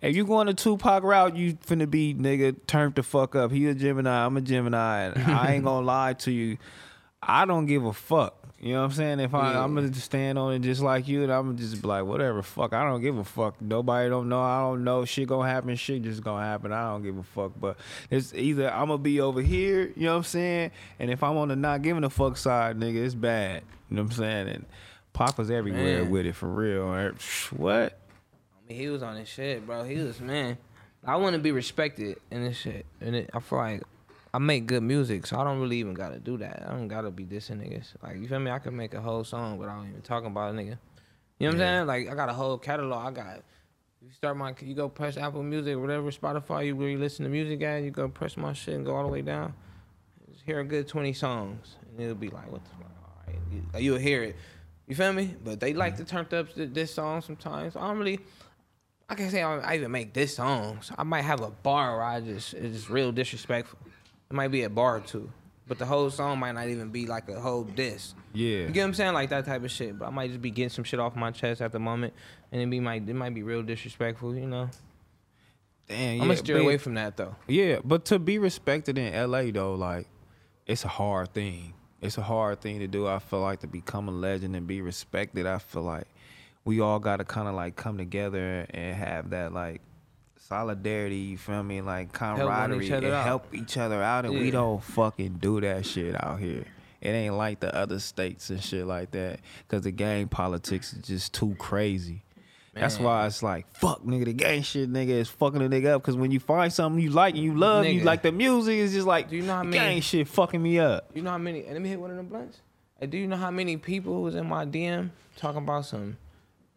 If you going the Tupac route, you finna be nigga turned the fuck up. He a Gemini, I'm a Gemini, and I ain't gonna lie to you. I don't give a fuck. You know what I'm saying? If I, Yeah. I'm gonna just stand on it just like you, and I'm just be like, whatever, fuck. I don't give a fuck. Nobody don't know. I don't know. Shit gonna happen. Shit just gonna happen. I don't give a fuck. But it's either I'm gonna be over here. You know what I'm saying? And if I'm on the not giving a fuck side, nigga, it's bad. You know what I'm saying? And Pac was everywhere Man. with it for real. What? I mean, he was on his shit, bro. He was man. I want to be respected in this shit, and it, I feel like I make good music, so I don't really even gotta do that. I don't gotta be dissing niggas. Like you feel me? I can make a whole song without even talking about a nigga. You know what I'm saying? Like I got a whole catalog. I got. You start my, you go press Apple Music, whatever Spotify you where you listen to music at. You go press my shit and go all the way down. Just hear a good twenty songs, and it'll be like, what the fuck? All right, you, you'll hear it. You feel me? But they like mm. to turn up this song sometimes. I don't really. I can say I, I even make this songs. I might have a bar where I just it's just real disrespectful. It might be a bar or two, but the whole song might not even be like a whole diss. Yeah. You get what I'm saying? Like that type of shit. But I might just be getting some shit off my chest at the moment, and it be might it might be real disrespectful. You know, Damn, I'm gonna steer away from that though. Yeah, but to be respected in LA though, like it's a hard thing. It's a hard thing to do. I feel like to become a legend and be respected. I feel like we all got to kind of like come together and have that like solidarity. You feel me? Like camaraderie, other and out. help each other out, and we don't fucking do that shit out here. It ain't like the other states and shit like that, cause the gang politics is just too crazy. That's why it's like fuck, nigga. The gang shit, nigga, is fucking a nigga up. Cause when you find something you like and you love, you like the music, it's just like Do you know how the many- gang shit fucking me up. You know how many? Let me hit one of them blunts. Do you know how many people was in my DM talking about some?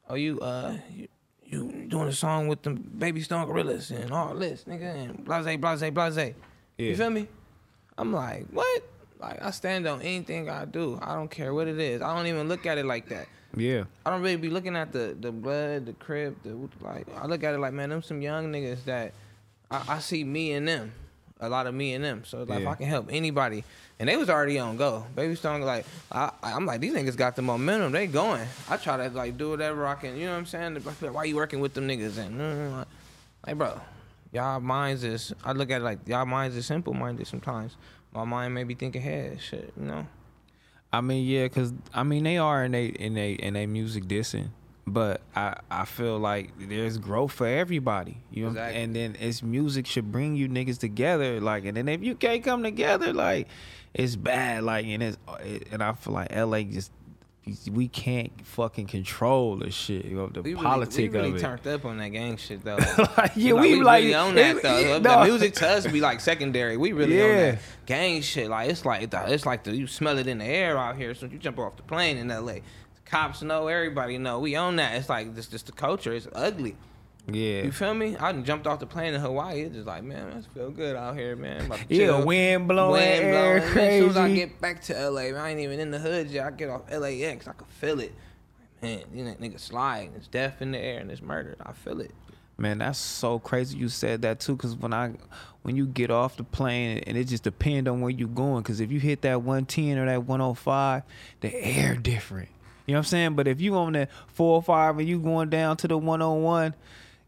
Oh, you uh, you, you doing a song with the Baby Stone Gorillas and all this, nigga, and blase, blase, blase. Yeah. You feel me? I'm like, what? Like I stand on anything I do. I don't care what it is. I don't even look at it like that. Yeah, I don't really be looking at the the blood, the crib, the like. I look at it like, man, them some young niggas that I, I see me and them, a lot of me and them. So like, if I can help anybody, and they was already on go. Baby Stone, like, I, I'm like, these niggas got the momentum. They going. I try to like do whatever I can. You know what I'm saying? Like, Why you working with them niggas? And like, bro, y'all minds is. I look at it like y'all minds is simple minded sometimes. My mind may be thinking ahead, shit. You know. I mean, yeah, cause I mean they are in they in they in they music dissing, but I I feel like there's growth for everybody, you know. Exactly. And then it's music should bring you niggas together, like, and then if you can't come together, like, it's bad, like, and it's and I feel like LA just we can't fucking control the shit, you know, the We politics really, we really of it. turned up on that gang shit though. Like, yeah, Like, we, we like really on that it- though. yeah, the no. music to us be like secondary. We really on that gang shit. Like it's like the, it's like the, you smell it in the air out here. So you jump off the plane in L.A. Cops know, everybody know. We own that. It's like this, just the culture. It's ugly. Yeah, You feel me? I jumped off the plane in Hawaii. It's just like, man, I feel good out here, man. Yeah, chill. wind blowing, Wind air blowing. As crazy. soon as I get back to LA, man, I ain't even in the hood yet. I get off LAX, I can feel it. Man, you know, nigga slide. It's death in the air and it's murder. I feel it. Man, that's so crazy you said that too. Cause when I, when you get off the plane, and it just depends on where you going. Cause if you hit that 110 or that 105, the air different. You know what I'm saying? But if you on that 405 and you going down to the 101,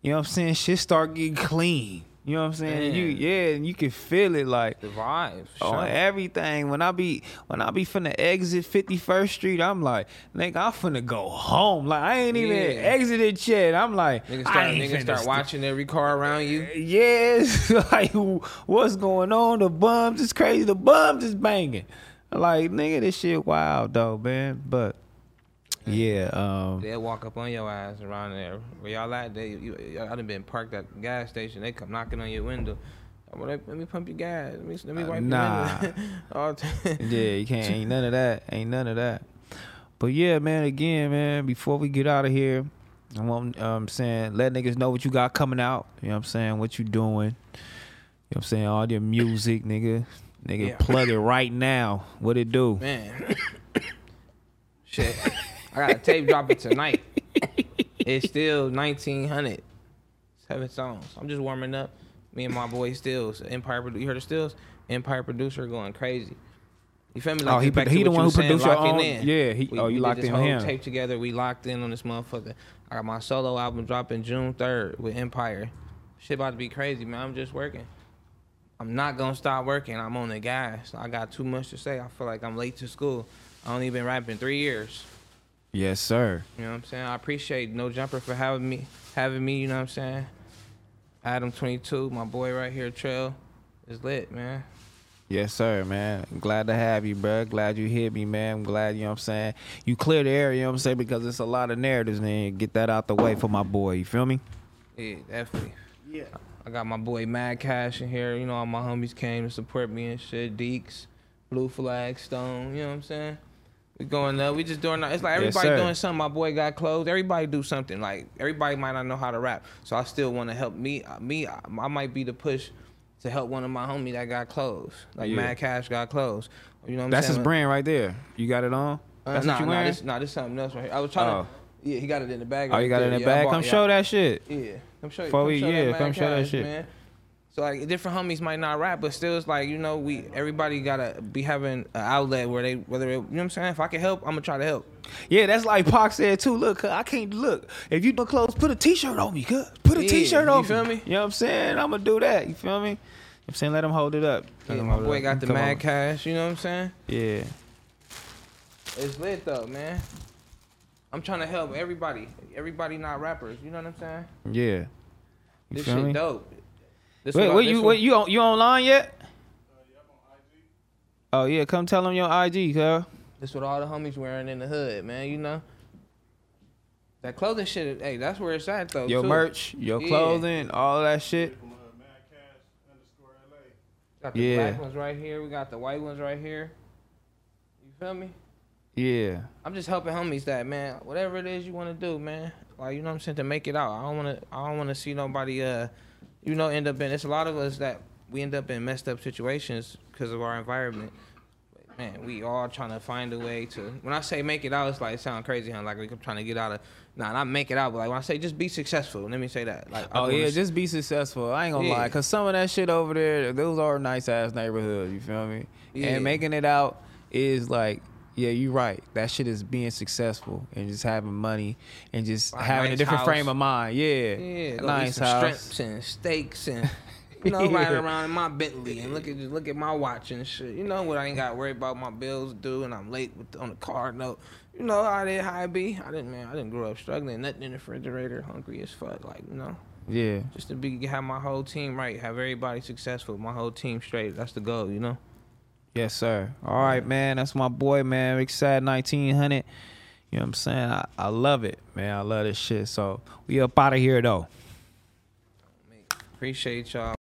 you know what I'm saying? Shit start getting clean. You know what I'm saying? You yeah, and you can feel it like The vibes. on everything. When I be when I be finna exit 51st Street, I'm like, nigga, I'm finna go home. Like I ain't even Yeah. exited yet. I'm like, Niggas I start, finna start st- watching every car around you. Yes, like what's going on? The bums is crazy. The bums is banging. Like nigga, this shit wild though, man. But yeah, um, They'll walk up on your ass around there. Where y'all at? They, you, y'all done been parked at the gas station. They come knocking on your window. Well, let, let me pump your gas. Let me, let me Uh, wipe nah. your window. All the time. yeah, you can't. Ain't none of that. Ain't none of that. But yeah, man. Again, man. Before we get out of here, I want um saying let niggas know what you got coming out. You know what I'm saying? What you doing? You know what I'm saying? All your music, nigga. Nigga, Yeah. plug it right now. What it do? Man. Shit. I got a tape dropping tonight. It's still 1900. Seven songs. I'm just warming up. Me and my boy Stills, Empire. You heard of Stills? Empire producer going crazy. You feel me? Oh, he he the one who saying, produced your own- in. yeah, he- oh, you did locked this in whole him. Tape together. We locked in on this motherfucker. I got my solo album dropping June 3rd with Empire. Shit about to be crazy, man. I'm just working. I'm not gonna stop working. I'm on the gas. I got too much to say. I feel like I'm late to school. I only been rapping three years. Yes, sir. You know what I'm saying? I appreciate No Jumper for having me, having me. You know what I'm saying? Adam 22, my boy right here, Trail, is lit, man. Yes, sir, man. Glad to have you, bro. Glad you hit me, man. I'm glad, you know what I'm saying? You clear the air, you know what I'm saying? Because it's a lot of narratives, man. Get that out the way for my boy. You feel me? Yeah, definitely. Yeah. I got my boy Mad Cash in here. You know, all my homies came to support me and shit. Deeks, Blue Flag, Stone. You know what I'm saying? We going up. We just doing. It's like everybody sir. doing something. My boy got clothes. Everybody do something. Like everybody might not know how to rap, so I still want to help me. uh, Me, I I might be the push to help one of my homies that got clothes. Like Yeah. Mad Cash got clothes. You know what I'm That's saying? his brand right there. You got it on? Uh, That's nah, what you nah, wearing? this, nah, this something else right here. I was trying Oh. to. Yeah, he got it in the bag. oh, you got it in the Yeah, bag? bought- Come yeah, show that shit. yeah, come show, come we- show yeah, that come show that shit. Man. So like different homies might not rap, but still it's like you know we everybody gotta be having an outlet where they whether it, you know what I'm saying. If I can help, I'm gonna try to help. Yeah, that's like Pac said too. Look, I can't look. If you do clothes, put a t-shirt on me, cuz. Put a Yeah, shirt you on feel me. me? You know what I'm saying? I'm gonna do that. You feel me? I'm saying let him hold it up. Let Yeah, my boy up. got the Come mad on. cash. You know what I'm saying? Yeah. It's lit though, man. I'm trying to help everybody. Everybody not rappers. You know what I'm saying? Yeah. You This shit me? dope. This Wait, what wait, this you what- wait, you on you online yet? Oh yeah, come tell them your IG, girl. This what all the homies wearing in the hood, man. You know. That clothing shit, hey, that's where it's at though. Your too. merch, your Yeah. clothing, all that shit. Got the Yeah. black ones right here. We got the white ones right here. You feel me? Yeah. I'm just helping homies that man. Whatever it is you want to do, man. Like you know what I'm saying to make it out. I don't want to. I don't want to see nobody. Uh, you know, end up in. It's a lot of us that we end up in messed up situations because of our environment. But, man, we all trying to find a way to. When I say make it out, it's like it sound crazy, huh? Like I'm trying to get out of. Nah, not make it out, but like when I say just be successful. Let me say that. Like Oh yeah, just be successful. I ain't gonna Yeah. lie, cause some of that shit over there, those are nice ass neighborhoods. You feel me? Yeah. And making it out is like, yeah, you're right. That shit is being successful and just having money and just having a different house. frame of mind. Yeah, Yeah, go nice some house. strips and steaks and you know, Yeah. riding around in my Bentley and look at look at my watch and shit. You know what? I ain't got to worry about my bills due and I'm late with on the card note. You know how how it be. I didn't man. I didn't grow up struggling. Nothing in the refrigerator. Hungry as fuck. Like you know, Yeah, just to be have my whole team right. Have everybody successful. My whole team straight. That's the goal. You know. Yes sir. All right, man. That's my boy, man. Big Sad nineteen hundred. You know what I'm saying? I, I love it, man. I love this shit. So we up out of here though. Appreciate y'all.